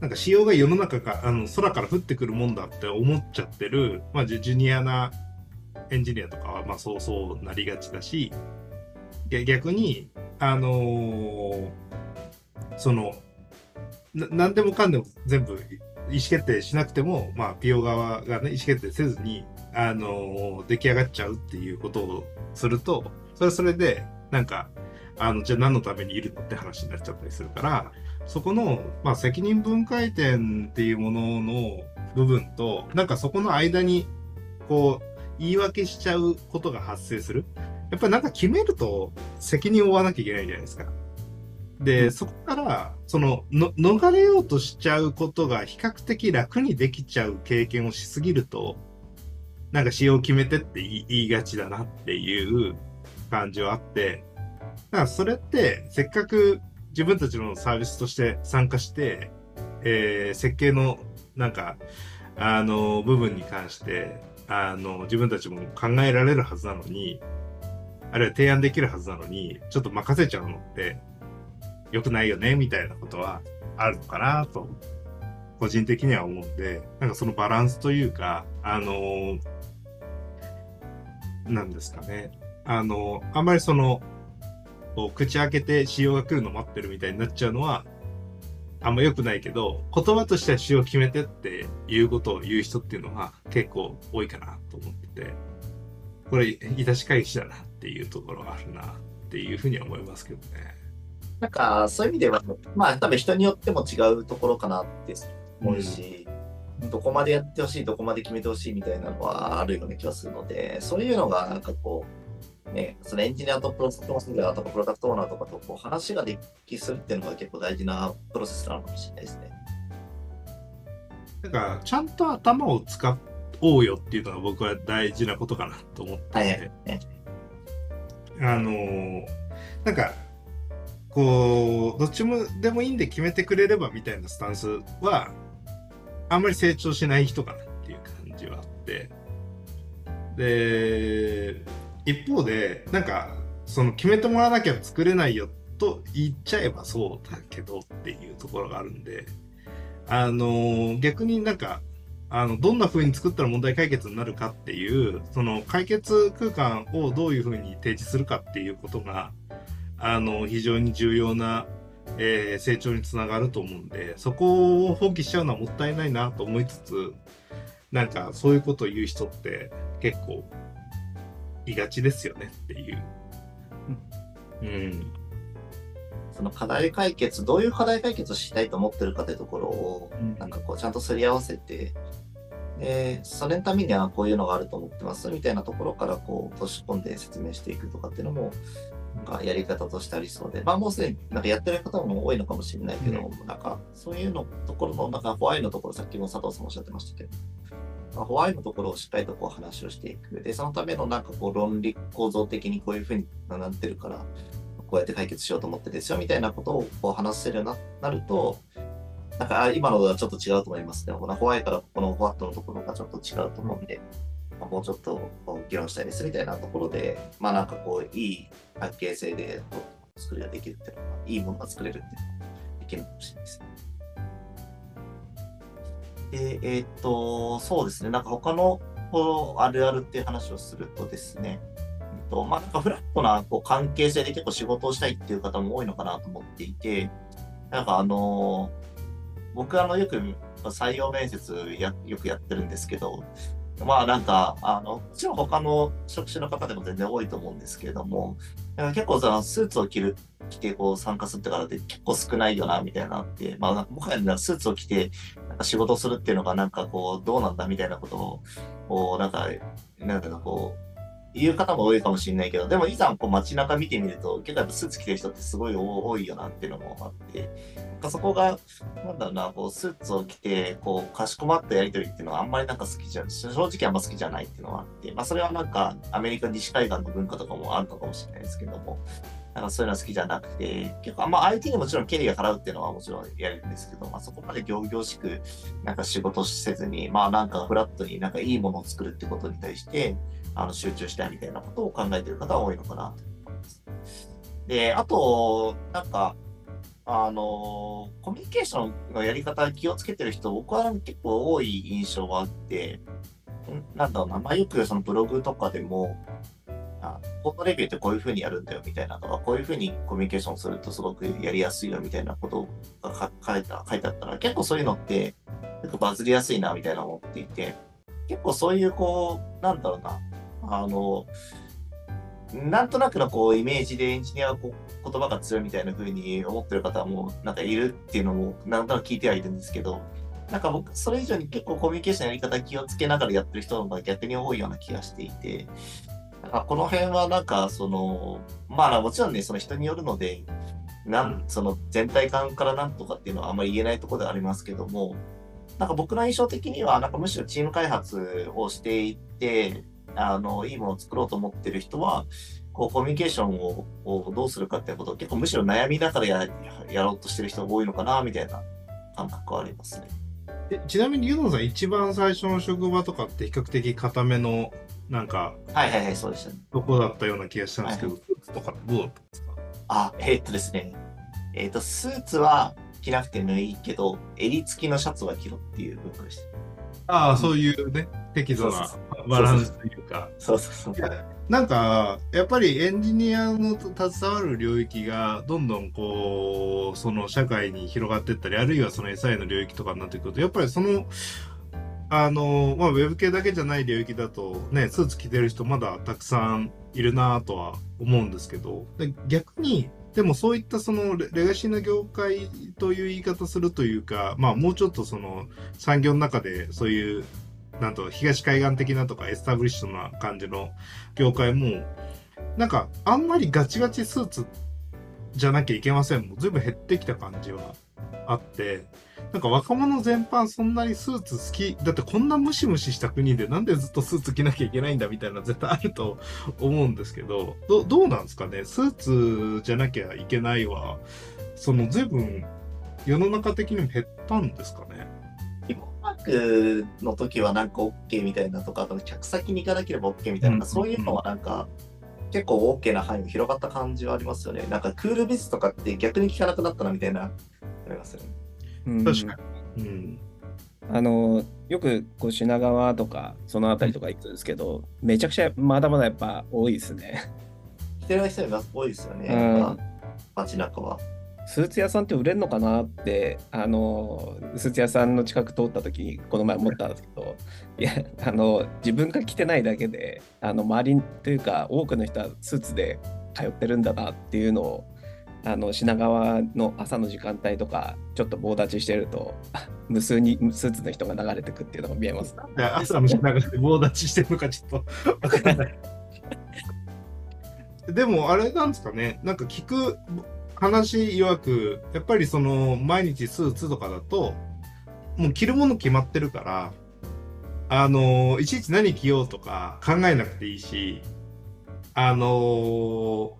なんか仕様が世の中か、あの、空から降ってくるもんだって思っちゃってる、まあ、ジュニアなエンジニアとかは、まあ、そうそうなりがちだし、逆に、あのー、その、何でもかんでも全部意思決定しなくても、まあ、ピオ側がね、意思決定せずに、あのー、出来上がっちゃうっていうことをすると、それはそれで、なんか、あの、じゃあ何のためにいるのって話になっちゃったりするから、そこの、まあ、責任分解点っていうものの部分と、なんかそこの間に、こう、言い訳しちゃうことが発生する。やっぱりなんか決めると責任を負わなきゃいけないじゃないですか。で、そこから、そのの、逃れようとしちゃうことが比較的楽にできちゃう経験をしすぎると、なんか仕様を決めてって言いがちだなっていう感じはあって、だからそれってせっかく自分たちのサービスとして参加して、えー、設計のなんか、あの、部分に関して、あの、自分たちも考えられるはずなのに、あるいは提案できるはずなのに、ちょっと任せちゃうのって、良くないよね、みたいなことはあるのかなと、個人的には思うんで、なんかそのバランスというか、あのー、なんですかね。あのー、あんまりその、口開けて仕様が来るの待ってるみたいになっちゃうのは、あんま良くないけど、言葉としては仕様決めてっていうことを言う人っていうのは結構多いかなと思ってて、これ、いたし返しだなっていうところはあるなっっていうふうには思いますけどね。なんか、そういう意味では、まあ、多分人によっても違うところかなって思うし、うん、どこまでやってほしい、どこまで決めてほしいみたいなのはあるような気がするので、そういうのが、なんかこう、ね、そのエンジニアとプロダクトマスとかプロダクトオーナーとかとこう話ができするっていうのが結構大事なプロセスなのかもしれないですね。だから、ちゃんと頭を使おうよっていうのが僕は大事なことかなと思って、はい、あのなんかこうどっちもでもいいんで決めてくれればみたいなスタンスはあんまり成長しない人かなっていう感じはあって。で一方でなんかその決めてもらわなきゃ作れないよと言っちゃえばそうだけどっていうところがあるんで。あの逆になんかあのどんな風に作ったら問題解決になるかっていうその解決空間をどういう風に提示するかっていうことがあの非常に重要な、えー、成長につながると思うんでそこを放棄しちゃうのはもったいないなと思いつつなんかそういうことを言う人って結構いがちですよねっていう。うん、その課題解決どういう課題解決をしたいと思ってるかというところを、うん、なんかこうちゃんとすり合わせてでそれのためにはこういうのがあると思ってますみたいなところからこう落とし込んで説明していくとかっていうのもなんかやり方としてありそうで、まあもうすでになんかやってる方も多いのかもしれないけど、うん、なんかそういうのところの、なんかホワイトのところ、さっきも佐藤さんおっしゃってましたけど、まあ、ホワイトのところをしっかりとこう話をしていく。で、そのためのなんかこう論理構造的にこういうふうになってるから、こうやって解決しようと思ってですよみたいなことをこう話せるようになると、なんか今のはちょっと違うと思いますね。ホワイトからこのホワットのところがちょっと違うと思うんで、まあ、もうちょっと議論したいですみたいなところで、まあなんかこう、いい関係性で作りができるっていうのは、いいものが作れるっていうのができるかもしれないです。で、えー、っと、そうですね、なんか他のこのあるあるっていう話をするとですね、えっとまあ、なんかフラットなこう関係性で結構仕事をしたいっていう方も多いのかなと思っていて、なんかあの僕あのよく採用面接やよくやってるんですけど、まあなんか、あの、もちろん他の職種の方でも全然多いと思うんですけれども、結構そのスーツを着る、着てこう参加するって方って結構少ないよな、みたいなって、まあもはやスーツを着てなんか仕事するっていうのがなんかこう、どうなんだみたいなことを、こう、なんか、なんだろうこう、いう方も多いかもしれないけど、でもいざこう街中見てみると、結構やっぱスーツ着てる人ってすごい多いよなっていうのもあって、かそこが、なんだろうな、こうスーツを着て、こう、かしこまったやりとりっていうのはあんまりなんか好きじゃ、正直あんま好きじゃないっていうのがあって、まあそれはなんかアメリカ西海岸の文化とかもあるのかもしれないですけども、なんかそういうのは好きじゃなくて、結構、ま、相手にもちろん権利が払うっていうのはもちろんやるんですけど、まあ、そこまで行々しく、なんか仕事せずに、まあ、なんかフラットになんかいいものを作るってことに対して、あの集中したいみたいなことを考えてる方は多いのかなと思います。で、あと、なんか、あの、コミュニケーションのやり方気をつけてる人、僕は結構多い印象があって、なんだろうな、まあ、よくそのブログとかでも、あコードレビューってこういうふうにやるんだよみたいなとか、こういうふうにコミュニケーションするとすごくやりやすいよみたいなことが書いた書いてあったら、結構そういうのって結構バズりやすいなみたいな思っていて、結構そういうこう、なんだろうな、あの、なんとなくのこうイメージでエンジニアはこう言葉が強いみたいな風に思ってる方もなんかいるっていうのもなんとなく聞いてはいるんですけど、なんか僕、それ以上に結構コミュニケーションのやり方気をつけながらやってる人の方が逆に多いような気がしていて、なんかこの辺はなんかその、まあもちろんね、その人によるので、なんその全体感からなんとかっていうのはあんまり言えないところではありますけども、なんか僕の印象的には、なんかむしろチーム開発をしていて、あのいいものを作ろうと思ってる人はこうコミュニケーションををどうするかっていうことを結構むしろ悩みながらややろうとしてる人が多いのかなみたいな感覚はありますね。えちなみにユノさん一番最初の職場とかって比較的固めのなんかはいはいはいそうでしたね。とこだったような気がしたんですけど、はい、スーツとかどうだったんですか？あえー、っとですね。えー、っとスーツは着なくてもいいけど襟付きのシャツは着ろっていう文化でした。ああ、そういうね適度なバランスというか。そうそうそう。なんか、やっぱりエンジニアの携わる領域がどんどんこう、その社会に広がっていったり、あるいはその SI の領域とかになってくると、やっぱりその、あの、まあ、ウェブ系だけじゃない領域だと、ね、スーツ着てる人まだたくさんいるなとは思うんですけど、で逆に、でもそういったそのレレガシーな業界という言い方するというか、まあもうちょっとその産業の中でそういう、なんと東海岸的なとかエスタブリッシュな感じの業界も、なんかあんまりガチガチスーツじゃなきゃいけませんもう随分減ってきた感じはあって、なんか若者全般そんなにスーツ好き、だってこんなムシムシした国でなんでずっとスーツ着なきゃいけないんだみたいな絶対あると思うんですけど、どどうなんですかね？スーツじゃなきゃいけないは、その随分世の中的にも減ったんですかね？クの時はなんか OK みたいなとか、あと客先に行かなければ OK みたいな、うんそういうのはなんか結構 OK な範囲が広がった感じはありますよね。なんかクールビズとかって逆に聞かなくなったなみたいな、ありますよね。うん確かに。うん。あのよくこう品川とかその辺りとか行くんですけど、めちゃくちゃまだまだやっぱ多いですね。着てる人が多いですよね、街中は。スーツ屋さんって売れるのかなってあのスーツ屋さんの近く通った時にこの前思ったんですけどいやあの自分が着てないだけであの周りというか多くの人はスーツで通ってるんだなっていうのをあの品川の朝の時間帯とかちょっと棒立ちしてるとあ 無数にスーツの人が流れてくっていうのが見えます。で朝の品川で棒立ちしてるのかちょっと わかんない。でもあれなんですかね、なんか聞く話曰く、やっぱりその毎日スーツとかだと、もう着るもの決まってるから、あの、いちいち何着ようとか考えなくていいし、あの、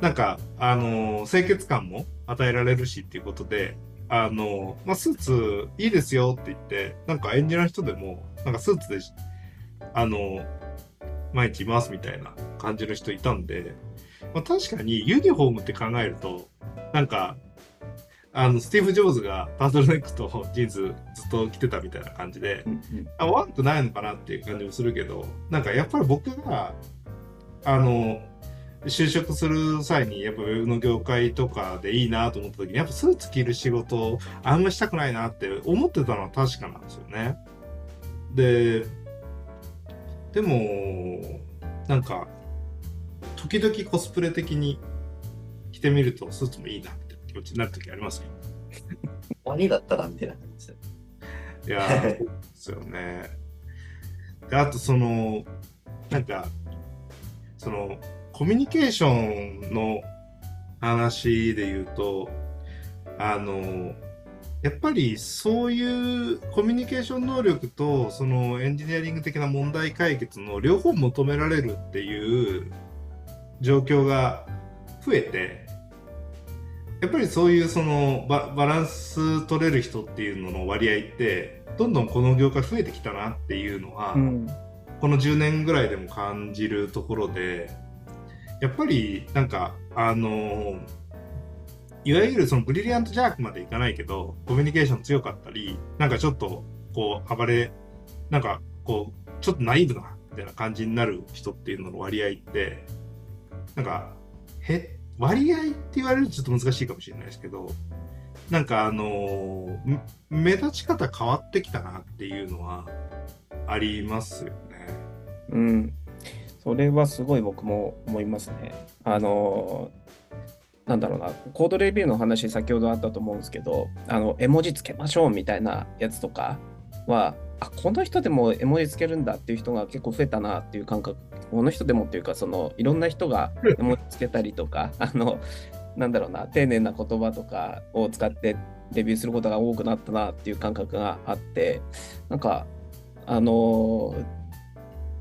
なんか、あの、清潔感も与えられるしっていうことで、あの、まあ、スーツいいですよって言って、なんかエンジニアの人でも、なんかスーツで、あの、毎日いますみたいな感じの人いたんで、まあ、確かにユニフォームって考えると、なんか、あの、スティーブ・ジョブズがタートルネックとジーンズずっと着てたみたいな感じで、うんうんあ悪くないのかなっていう感じもするけど、なんかやっぱり僕が、あの、就職する際に、やっぱウェブの業界とかでいいなと思った時に、やっぱスーツ着る仕事、あんましたくないなって思ってたのは確かなんですよね。で、でも、なんか、時々コスプレ的に着てみるとスーツもいいなって気持ちになる時ありますよ。鬼だったらみたいな感じですよ。いやー、そうですよね。で、あとその、なんか、その、コミュニケーションの話で言うと、あの、やっぱりそういうコミュニケーション能力と、そのエンジニアリング的な問題解決の両方求められるっていう状況が増えて、やっぱりそういうそのババランス取れる人っていうのの割合ってどんどんこの業界増えてきたなっていうのは、うん。この10年ぐらいでも感じるところでやっぱりなんかあのいわゆるそのブリリアントジャークまでいかないけどコミュニケーション強かったりなんかちょっとこう暴れなんかこうちょっとナイーブなみたいな感じになる人っていうのの割合ってなんかへ割合って言われるとちょっと難しいかもしれないですけどなんかあのめ目立ち方変わってきたなっていうのはありますよね。うん、それはすごい僕も思いますね。あの、なんだろうな、コードレビューの話、先ほどあったと思うんですけど、あの、絵文字つけましょうみたいなやつとかは、あ、この人でも絵文字つけるんだっていう人が結構増えたなっていう感覚、この人でもっていうか、その、いろんな人が絵文字つけたりとか、あの、なんだろうな、丁寧な言葉とかを使ってレビューすることが多くなったなっていう感覚があって、なんか、あの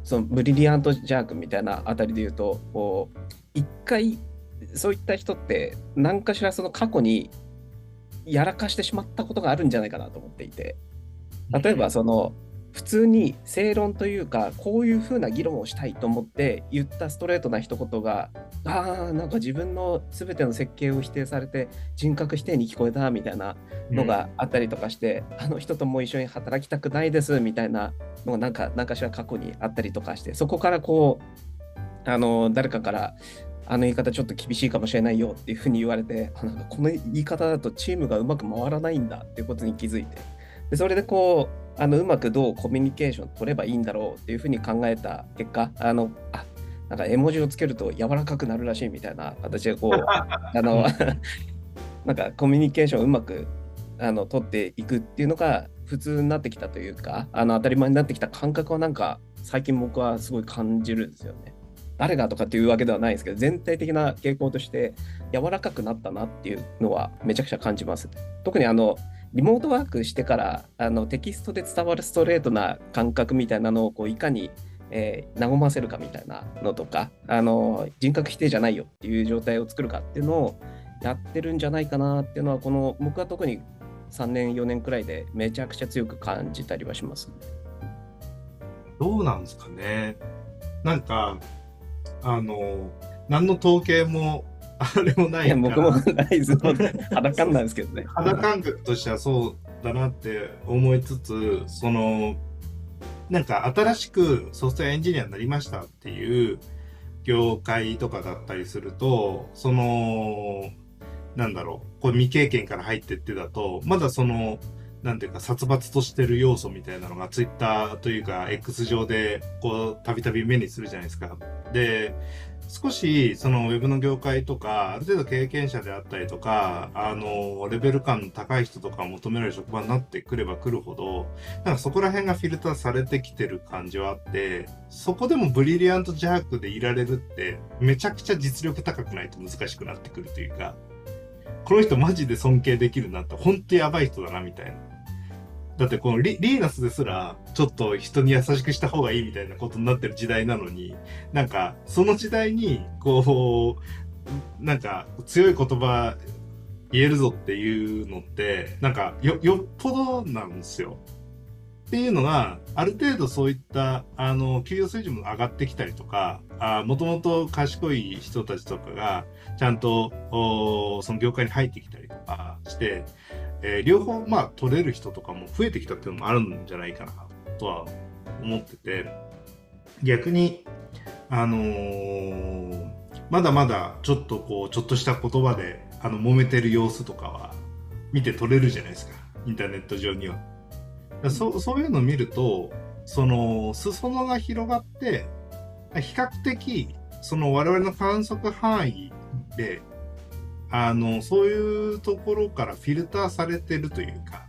そのブリリアントジャークみたいなあたりで言うとこう一回そういった人って何かしらその過去にやらかしてしまったことがあるんじゃないかなと思っていて例えばその普通に正論というかこういうふうな議論をしたいと思って言ったストレートな一言があーなんか自分の全ての設計を否定されて人格否定に聞こえたみたいなのがあったりとかして、あの人とも一緒に働きたくないですみたいなのがなんか何かしら過去にあったりとかしてそこからこうあの誰かからあの言い方ちょっと厳しいかもしれないよっていうふうに言われてあなんかこの言い方だとチームがうまく回らないんだっていうことに気づいてでそれでこうあのうまくどうコミュニケーション取ればいいんだろうっていうふうに考えた結果あのあなんか絵文字をつけると柔らかくなるらしいみたいな形でこうあの なんかコミュニケーションをうまくあの取っていくっていうのが普通になってきたというかあの当たり前になってきた感覚はなんか最近僕はすごい感じるんですよね。誰がとかっていうわけではないんですけど全体的な傾向として柔らかくなったなっていうのはめちゃくちゃ感じます。特にあのリモートワークしてからあのテキストで伝わるストレートな感覚みたいなのをこういかに、えー、和ませるかみたいなのとかあの人格否定じゃないよっていう状態を作るかっていうのをやってるんじゃないかなっていうのはこの僕は特に3年4年くらいでめちゃくちゃ強く感じたりはします、どうなんですかね。なんかあの何の統計もあれもない僕もないです肌感なんですけどね。肌感覚としてはそうだなって思いつつそのなんか新しくソフトウェアエンジニアになりましたっていう業界とかだったりするとそのなんだろう、これ未経験から入ってってだと、まだその、なんていうか殺伐としてる要素みたいなのがツイッターというか X 上でこうたびたび目にするじゃないですか。で、少しそのウェブの業界とか、ある程度経験者であったりとか、あの、レベル感の高い人とかを求められる職場になってくればくるほど、なんかそこら辺がフィルターされてきてる感じはあって、そこでもブリリアントジャークでいられるって、めちゃくちゃ実力高くないと難しくなってくるというか、この人マジで尊敬できるなって、ほんとやばい人だな、みたいな。だってこのリーナスですら、ちょっと人に優しくした方がいいみたいなことになってる時代なのに、なんか、その時代に、こう、なんか、強い言葉言えるぞっていうのって、なんか、よ、よっぽどなんですよ。っていうのが、ある程度そういった、あの、給与水準も上がってきたりとか、もともと賢い人たちとかが、ちゃんと、その業界に入ってきたりとかして、えー、両方、まあ、取れる人とかも増えてきたっていうのもあるんじゃないかな、とは思ってて、逆に、あのー、まだまだちょっとこう、ちょっとした言葉で、あの、揉めてる様子とかは、見て取れるじゃないですか、インターネット上には。そそういうのを見ると、その、裾野が広がって、比較的、その我々の観測範囲で、あの、そういうところからフィルターされてるというか、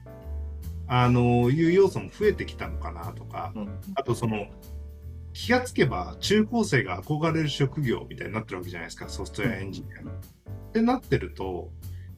あの、いう要素も増えてきたのかなとか、うん、あとその、気がつけば中高生が憧れる職業みたいになってるわけじゃないですか、ソフトウェアエンジニア。うん、ってなってると、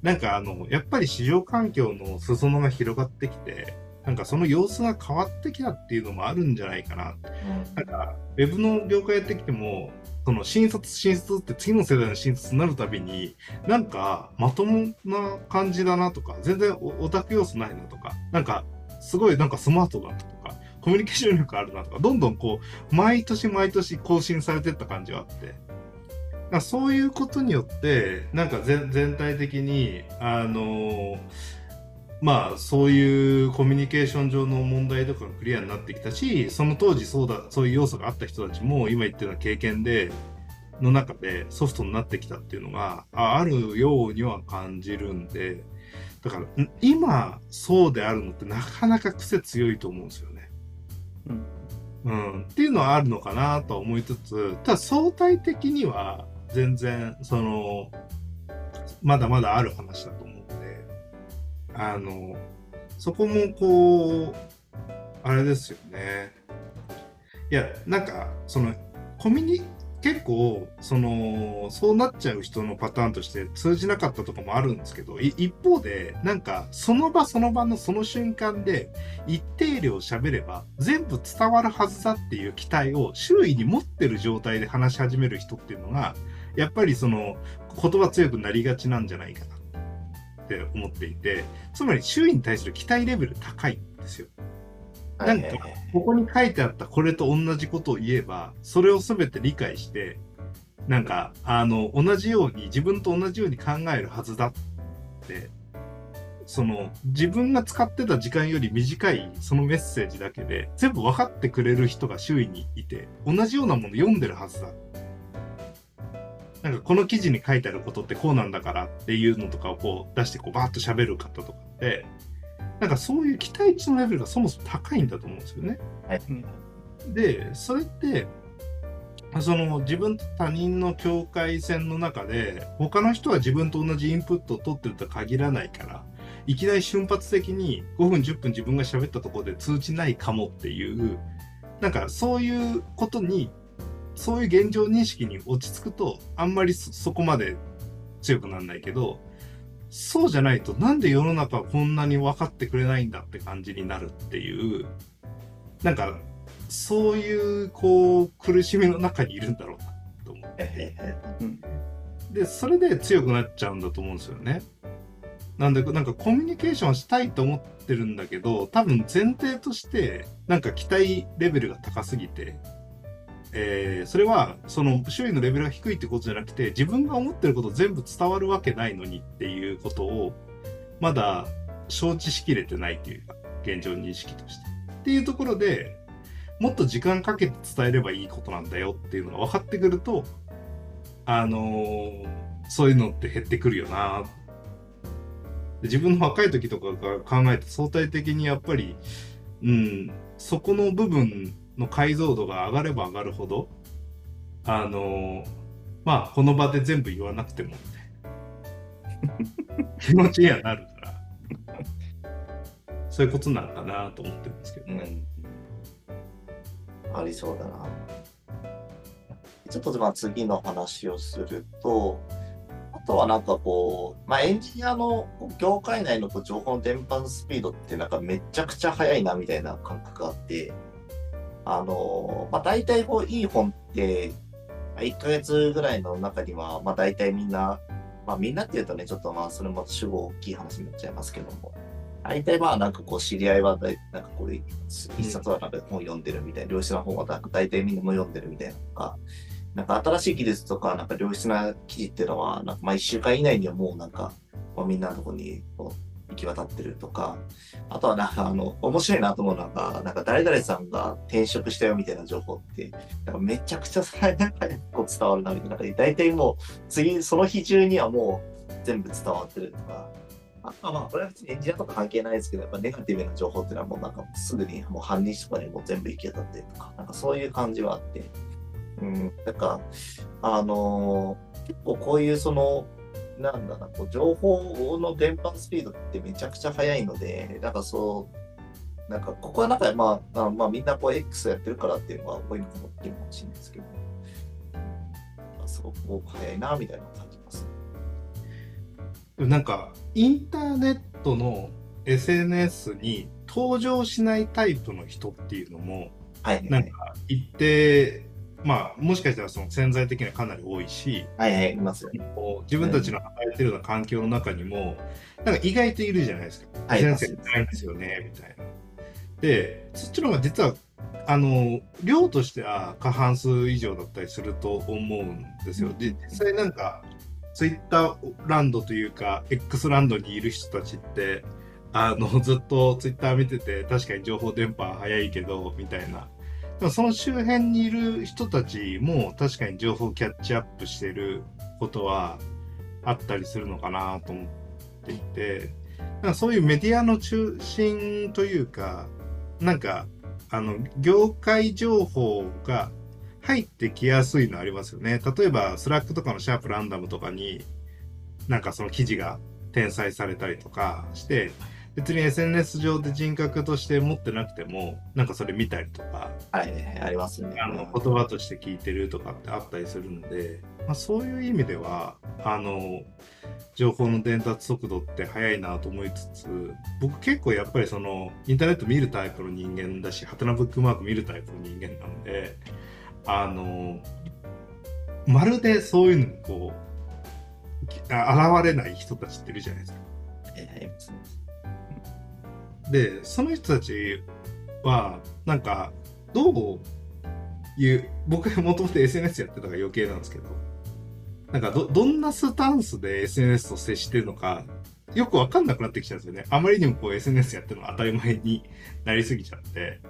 なんかあの、やっぱり市場環境の裾野が広がってきて、なんかその様子が変わってきたっていうのもあるんじゃないかな。うん、なんか、ウェブの業界やってきても、その新卒新卒って次の世代の新卒になるたびに、なんかまともな感じだなとか、全然オタク要素ないなとか、なんかすごいなんかスマートだなとか、コミュニケーション力あるなとか、どんどんこう、毎年毎年更新されてった感じはあって、そういうことによって、なんか全体的に、あのーまあそういうコミュニケーション上の問題とかがクリアになってきたしその当時そうだそういう要素があった人たちも今言ったような経験での中でソフトになってきたっていうのがあるようには感じるんでだから今そうであるのってなかなか癖強いと思うんですよね。うん、うん、っていうのはあるのかなと思いつつただ相対的には全然そのまだまだある話だとあの、そこもこう、あれですよね。いや、なんか、その、コミュニ、結構、その、そうなっちゃう人のパターンとして通じなかったとかもあるんですけど、一方で、なんか、その場その場のその瞬間で、一定量喋れば、全部伝わるはずだっていう期待を周囲に持ってる状態で話し始める人っていうのが、やっぱりその、言葉強くなりがちなんじゃないかな。って思っていて、つまり周囲に対する期待レベル高いんですよ。なんか、ここに書いてあったこれと同じことを言えば、それを全て理解して、なんか、あの、同じように、自分と同じように考えるはずだって、その、自分が使ってた時間より短いそのメッセージだけで、全部分かってくれる人が周囲にいて、同じようなもの読んでるはずだなんかこの記事に書いてあることってこうなんだからっていうのとかをこう出してこうバーッと喋る方とかって、なんかそういう期待値のレベルがそもそも高いんだと思うんですよね。はい、で、それって、その自分と他人の境界線の中で他の人は自分と同じインプットを取ってるとは限らないからいきなり瞬発的に5分10分自分が喋ったところで通知ないかもっていうなんかそういうことにそういう現状認識に落ち着くとあんまりそこまで強くならないけどそうじゃないとなんで世の中はこんなに分かってくれないんだって感じになるっていうなんかそういうこう苦しみの中にいるんだろうなと思ってでそれで強くなっちゃうんだと思うんですよね。なんでなんかコミュニケーションしたいと思ってるんだけど多分前提としてなんか期待レベルが高すぎて、えー、それはその周囲のレベルが低いってことじゃなくて自分が思ってること全部伝わるわけないのにっていうことをまだ承知しきれてないというか現状認識として。っていうところでもっと時間かけて伝えればいいことなんだよっていうのが分かってくるとあのー、そういうのって減ってくるよな自分の若い時とかが考えて相対的にやっぱり、うん、そこの部分の解像度が上がれば上がるほどあのー、まあこの場で全部言わなくてもみたいな気持ちにはなるからそういうことなんだなと思ってるんですけどね。うん、ありそうだな。ちょっとまあ次の話をすると、あとはなんかこう、まあ、エンジニアの業界内の情報の伝播スピードってなんかめちゃくちゃ速いなみたいな感覚があって、あの、まあ、大体こういい本って、1ヶ月ぐらいの中には、まあ、大体みんな、まあ、みんなっていうとね、ちょっとまあそれも主語大きい話になっちゃいますけども、大体まあなんかこう知り合いはなんかこれ一冊はなんか本読んでるみたいな、良質な本は大体みんなも読んでるみたいなとか、なんか新しい技術とか、なんか良質な記事っていうのは、なんかまあ1週間以内にはもうなんか、まあ、みんなのとこにこう行き渡ってるとか、あとはなんかあの、面白いなと思うのが、なんか誰々さんが転職したよみたいな情報って、なんかめちゃくちゃ早く伝わるなみたいな。大体もう次、その日中にはもう全部伝わってるとか、あとはまあ、これは別にエンジニアとか関係ないですけど、やっぱネガティブな情報っていうのはもうなんかすぐにもう半日とかにもう全部行き当たってるとか、なんかそういう感じはあって、うん、なんか、あのー、結構こういうその、なんだな、こう情報の伝播スピードってめちゃくちゃ速いので、なんかそう、なんかここはなんかまあ、まあみんなこう X やってるからっていうのはこういうの思ってるかもしれないですけど、すごく早いな、みたいな感じます。なんか、インターネットの SNS に登場しないタイプの人っていうのも、はい、なんか一定、まあ、もしかしたらその潜在的にはかなり多いし、はいはい、いますよ、ね、自分たちの働いてるような環境の中にも、なんか意外といるじゃないですか。はい、先生ないんですよね、みたいな。で、そっちの方が実は、あの、量としては過半数以上だったりすると思うんですよ。で、実際なんか、ツイッターランドというか、X ランドにいる人たちって、あの、ずっとツイッター見てて、確かに情報伝播早いけど、みたいな。でもその周辺にいる人たちも確かに情報キャッチアップしてることはあったりするのかなと思っていて、なんかそういうメディアの中心というか、なんか、あの、業界情報が入ってきやすいのありますよね。例えば、 Slack とかのシャープランダムとかに、なんかその記事が転載されたりとかして、別に SNS 上で人格として持ってなくても、なんかそれ見たりとか、はい、ありますね。あの言葉として聞いてるとかってあったりするので、まあ、そういう意味では、あの、情報の伝達速度って速いなと思いつつ、僕結構やっぱりその、インターネット見るタイプの人間だし、ハテナブックマーク見るタイプの人間なので、あの、まるでそういうのにこう、現れない人たちっているじゃないですか。えー、で、その人たちは、なんか、どういう、僕がもともと SNS やってたから余計なんですけど、なんかど、どんなスタンスで SNS と接してるのか、よくわかんなくなってきちゃうんですよね。あまりにもこう SNS やってるのが当たり前になりすぎちゃって。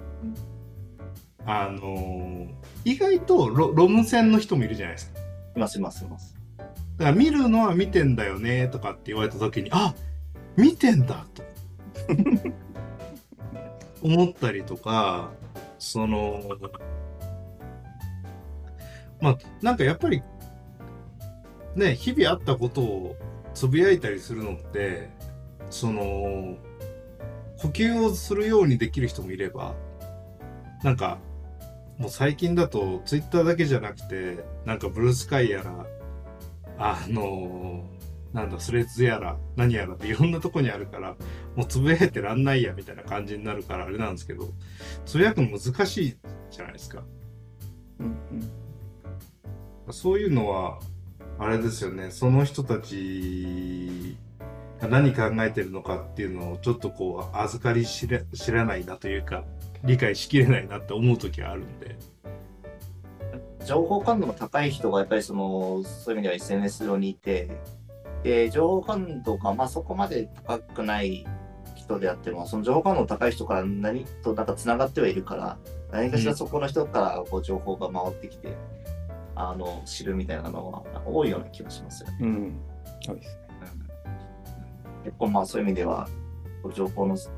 あのー、意外とロロム線の人もいるじゃないですか。いますいますいます。だから見るのは見てんだよねとかって言われた時に、あ見てんだと思ったりとか、その、まあ、なんかやっぱり、ね、日々あったことをつぶやいたりするのって、その、呼吸をするようにできる人もいれば、なんか、もう最近だとツイッターだけじゃなくて、なんかブルースカイやら、あの、なんだ、スレッズやら、何やらっていろんなとこにあるから、もうつぶやいてらんないやみたいな感じになるからあれなんですけど、つぶやくの難しいじゃないですか。うんうん、そういうのは、あれですよね、その人たちが何考えてるのかっていうのをちょっとこう、預かり知ら知らないなというか、理解しきれないなって思う時はあるんで。情報感度の高い人がやっぱりそのそういう意味では SNS 上にいて、で情報感度がまあそこまで高くない人であっても、その情報感度の高い人から何となんかつながってはいるから、何かしらそこの人からこう情報が回ってきて、うん、あの知るみたいなのは多いような気がしますよね。うん、そうですね。結構まあそういう意味では、情報のス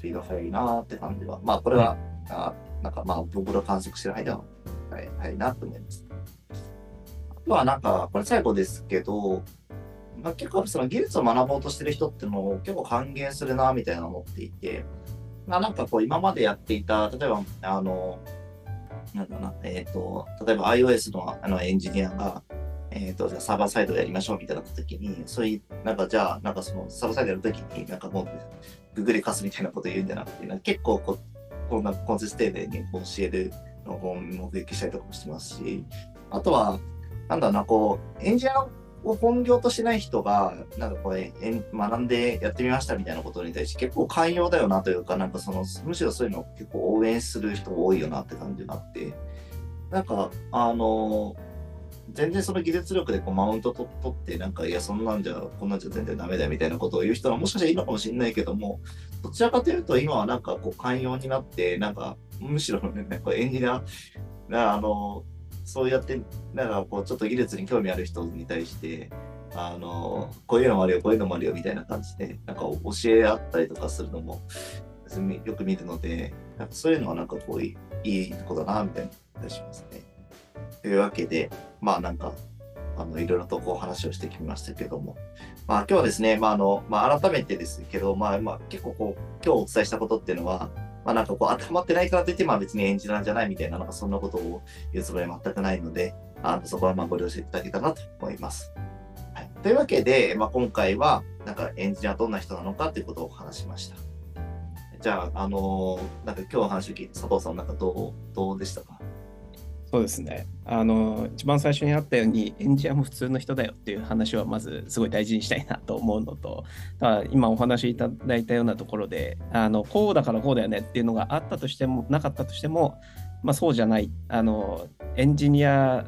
ピード速いなって感じは、まあこれは、うん、あなんかまあ僕が観測してる間は速いなと思います。あとはなんか、これ最後ですけど、まあ、結構その技術を学ぼうとしてる人っていうのを結構還元するなみたいな思っていて、まあ、なんかこう今までやっていた、例えば、あの、なんだな、えっ、ー、と、例えば iOS のあのエンジニアが、えっ、ー、と、じゃサーバーサイドやりましょうみたいな時に、そういう、なんかじゃあ、なんかそのサーバーサイドやるときに、なんかもう、ググりかすみたいなこと言うんじゃなくて、結構こ、こんなコンセス丁寧に教えるのを目撃したりとかもしてますし、あとは、なんだろうな、こう、エンジニアのを本業としない人が、なんかこれ、学んでやってみましたみたいなことに対して結構寛容だよなというか、なんかその、むしろそういうのを結構応援する人多いよなって感じがあって、なんか、あの、全然その技術力でこうマウント取って、なんか、いや、そんなんじゃ、こんなんじゃ全然ダメだよみたいなことを言う人はもしかしたらいるのかもしれないけども、どちらかというと、今はなんかこう寛容になって、なんか、むしろね、なんかエンジニア、あの、そうやって、なんかこう、ちょっと技術に興味ある人に対して、あの、こういうのもあるよ、こういうのもあるよ、みたいな感じで、なんか教え合ったりとかするのも、よく見るので、なんかそういうのはなんかこう、いいとこだな、みたいな気がしますね。というわけで、まあなんか、あの、いろいろとこう話をしてきましたけども、まあ今日はですね、まああの、まあ改めてですけど、まあまあ結構こう、今日お伝えしたことっていうのは、まあなんかこう、当てはまってないからといって、まあ別に演じなんじゃないみたいな、なんかそんなことを言うつもりは全くないので、あのそこはまあご了承いただけたらなと思います。はい、というわけで、まあ、今回は、なんかエンジニアはどんな人なのかということを話しました。じゃあ、あのー、なんか今日の話を聞いて、佐藤さん、なんかどう、どうでしたか？そうですね。あの、一番最初にあったように、エンジニアも普通の人だよっていう話は、まずすごい大事にしたいなと思うのと、だ今お話しいただいたようなところで、あの、こうだからこうだよねっていうのがあったとしても、なかったとしても、まあそうじゃない。あの、エンジニア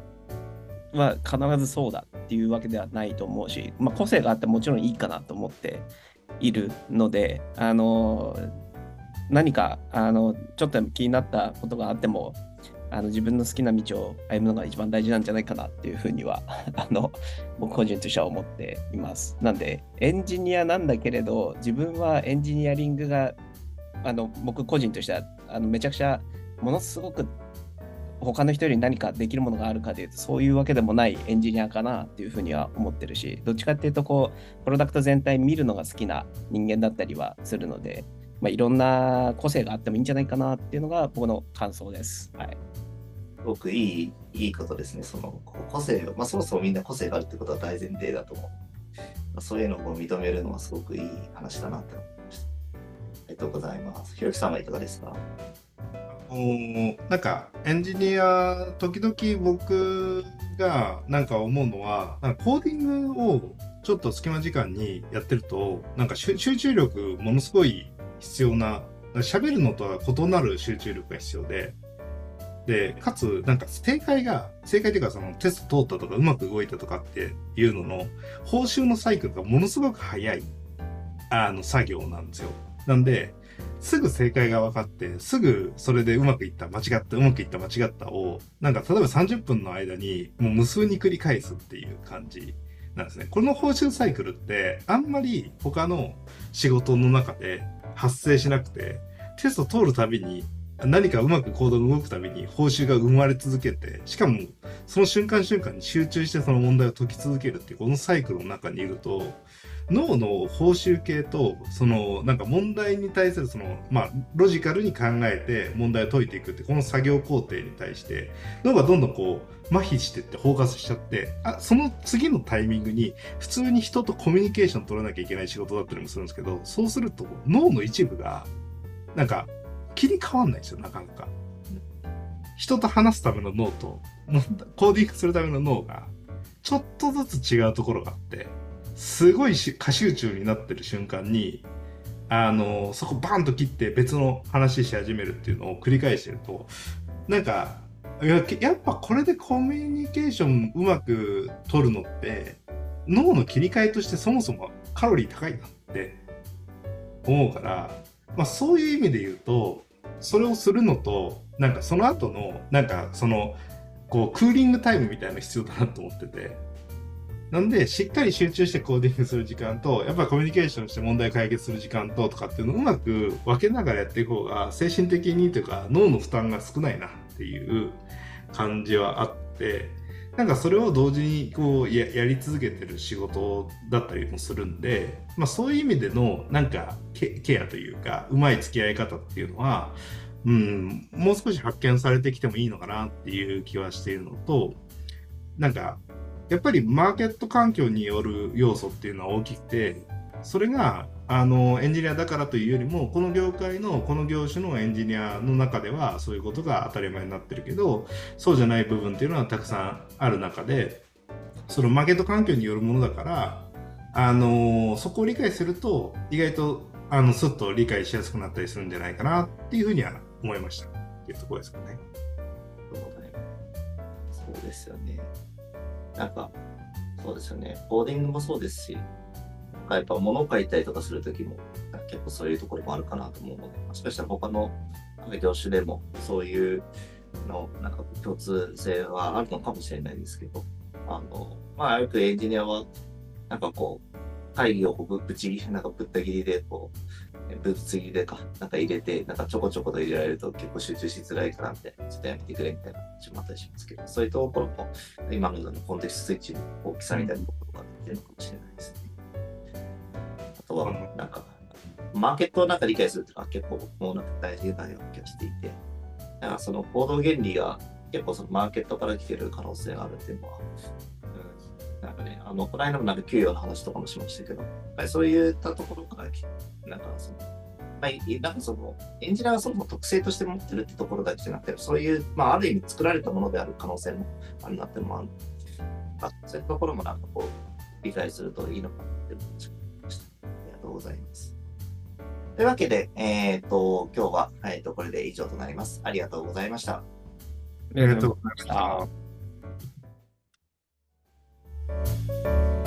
は必ずそうだっていうわけではないと思うし、まあ個性があってもちろんいいかなと思っているので、あの、何かあのちょっと気になったことがあってもあの自分の好きな道を歩むのが一番大事なんじゃないかなっていうふうには あの僕個人としては思っています。なんでエンジニアなんだけれど自分はエンジニアリングがあの僕個人としてはあのめちゃくちゃものすごく他の人より何かできるものがあるかというとそういうわけでもないエンジニアかなっていうふうには思ってるしどっちかっていうとこうプロダクト全体見るのが好きな人間だったりはするので、まあ、いろんな個性があってもいいんじゃないかなっていうのが僕の感想です。はいすごくいい、いいことですね。その個性を、まあそもそもみんな個性があるってことは大前提だと思う。まあ、そういうのを認めるのはすごくいい話だなと思いました。ありがとうございます。ひろきさんはいかがですか？おなんかエンジニア時々僕がなんか思うのはなんかコーディングをちょっと隙間時間にやってるとなんか集中力ものすごい必要な喋るのとは異なる集中力が必要でで、かつ、なんか正解が、正解っていうかそのテスト通ったとかうまく動いたとかっていうのの報酬のサイクルがものすごく早い、あの、作業なんですよ。なんで、すぐ正解が分かって、すぐそれでうまくいった、間違った、うまくいった、間違ったを、なんか例えば30分の間にもう無数に繰り返すっていう感じなんですね。この報酬サイクルってあんまり他の仕事の中で発生しなくて、テスト通るたびに何かうまく行動が動くたびに報酬が生まれ続けて、しかもその瞬間瞬間に集中してその問題を解き続けるっていうこのサイクルの中にいると、脳の報酬系と、そのなんか問題に対するその、まあ、ロジカルに考えて問題を解いていくってこの作業工程に対して脳がどんどんこう麻痺してってフォーカスしちゃってあその次のタイミングに普通に人とコミュニケーション取らなきゃいけない仕事だったりもするんですけどそうすると脳の一部がなんか切り替わんないんですよなかなか。人と話すための脳とコーディングするための脳がちょっとずつ違うところがあってすごい過集中になってる瞬間にあのそこバンと切って別の話し始めるっていうのを繰り返してるとなんかややっぱこれでコミュニケーションうまく取るのって脳の切り替えとしてそもそもカロリー高いなって思うから、まあ、そういう意味で言うとそれをするのとなんかその後のなんかそのこうクーリングタイムみたいな必要だなと思ってて。なんで、しっかり集中してコーディングする時間と、やっぱコミュニケーションして問題解決する時間ととかっていうのをうまく分けながらやっていく方が、精神的にというか、脳の負担が少ないなっていう感じはあって、なんかそれを同時にこうややり続けてる仕事だったりもするんで、まあ、そういう意味でのなんかケアというかうまい付き合い方っていうのは、うん、もう少し発見されてきてもいいのかなっていう気はしているのとなんかやっぱりマーケット環境による要素っていうのは大きくて、それがあのエンジニアだからというよりも、この業界のこの業種のエンジニアの中ではそういうことが当たり前になってるけど、そうじゃない部分っていうのはたくさんある中で、そのマーケット環境によるものだから、あのそこを理解すると、意外とあのすっと理解しやすくなったりするんじゃないかなっていうふうには思いましたっていうところですかね。そうですよね。なんか、そうですよね。コーディングもそうですし、なんかやっぱ物を書いたりとかするときも、結構そういうところもあるかなと思うので、もしかしたら他の業種でもそういうの、なんか共通性はあるのかもしれないですけど、あの、まあ、よくエンジニアは、なんかこう、会議をぶち、なんかぶった切りで、こう、ぶつ切りでか、なんか入れて、なんかちょこちょこと入れられると結構集中しづらいかなみたいな、ちょっとやめてくれみたいな話もあったりしますけど、そういうところも今のようなコンテクストスイッチの大きさみたいなところが出てるのかもしれないですね。あとは、なんか、マーケットをなんか理解するっていうのは結構もうなんか大事なような気がしていて、なんかその行動原理が結構そのマーケットから来てる可能性があるっていうのは、なんかね、あの、この間もなんか給与の話とかもしましたけど、やっぱりそういったところから、なんかその、まあ、なんかその、エンジニアがそも特性として持ってるってところだけじゃなくて、そういう、まあ、ある意味作られたものである可能性もあるなってもある。あそういうところもなんかこう、理解するといいのかなって思いました。ありがとうございます。というわけで、えっ、ー、と、今日は、えっ、ー、と、これで以上となります。ありがとうございました。ありがとうございました。Música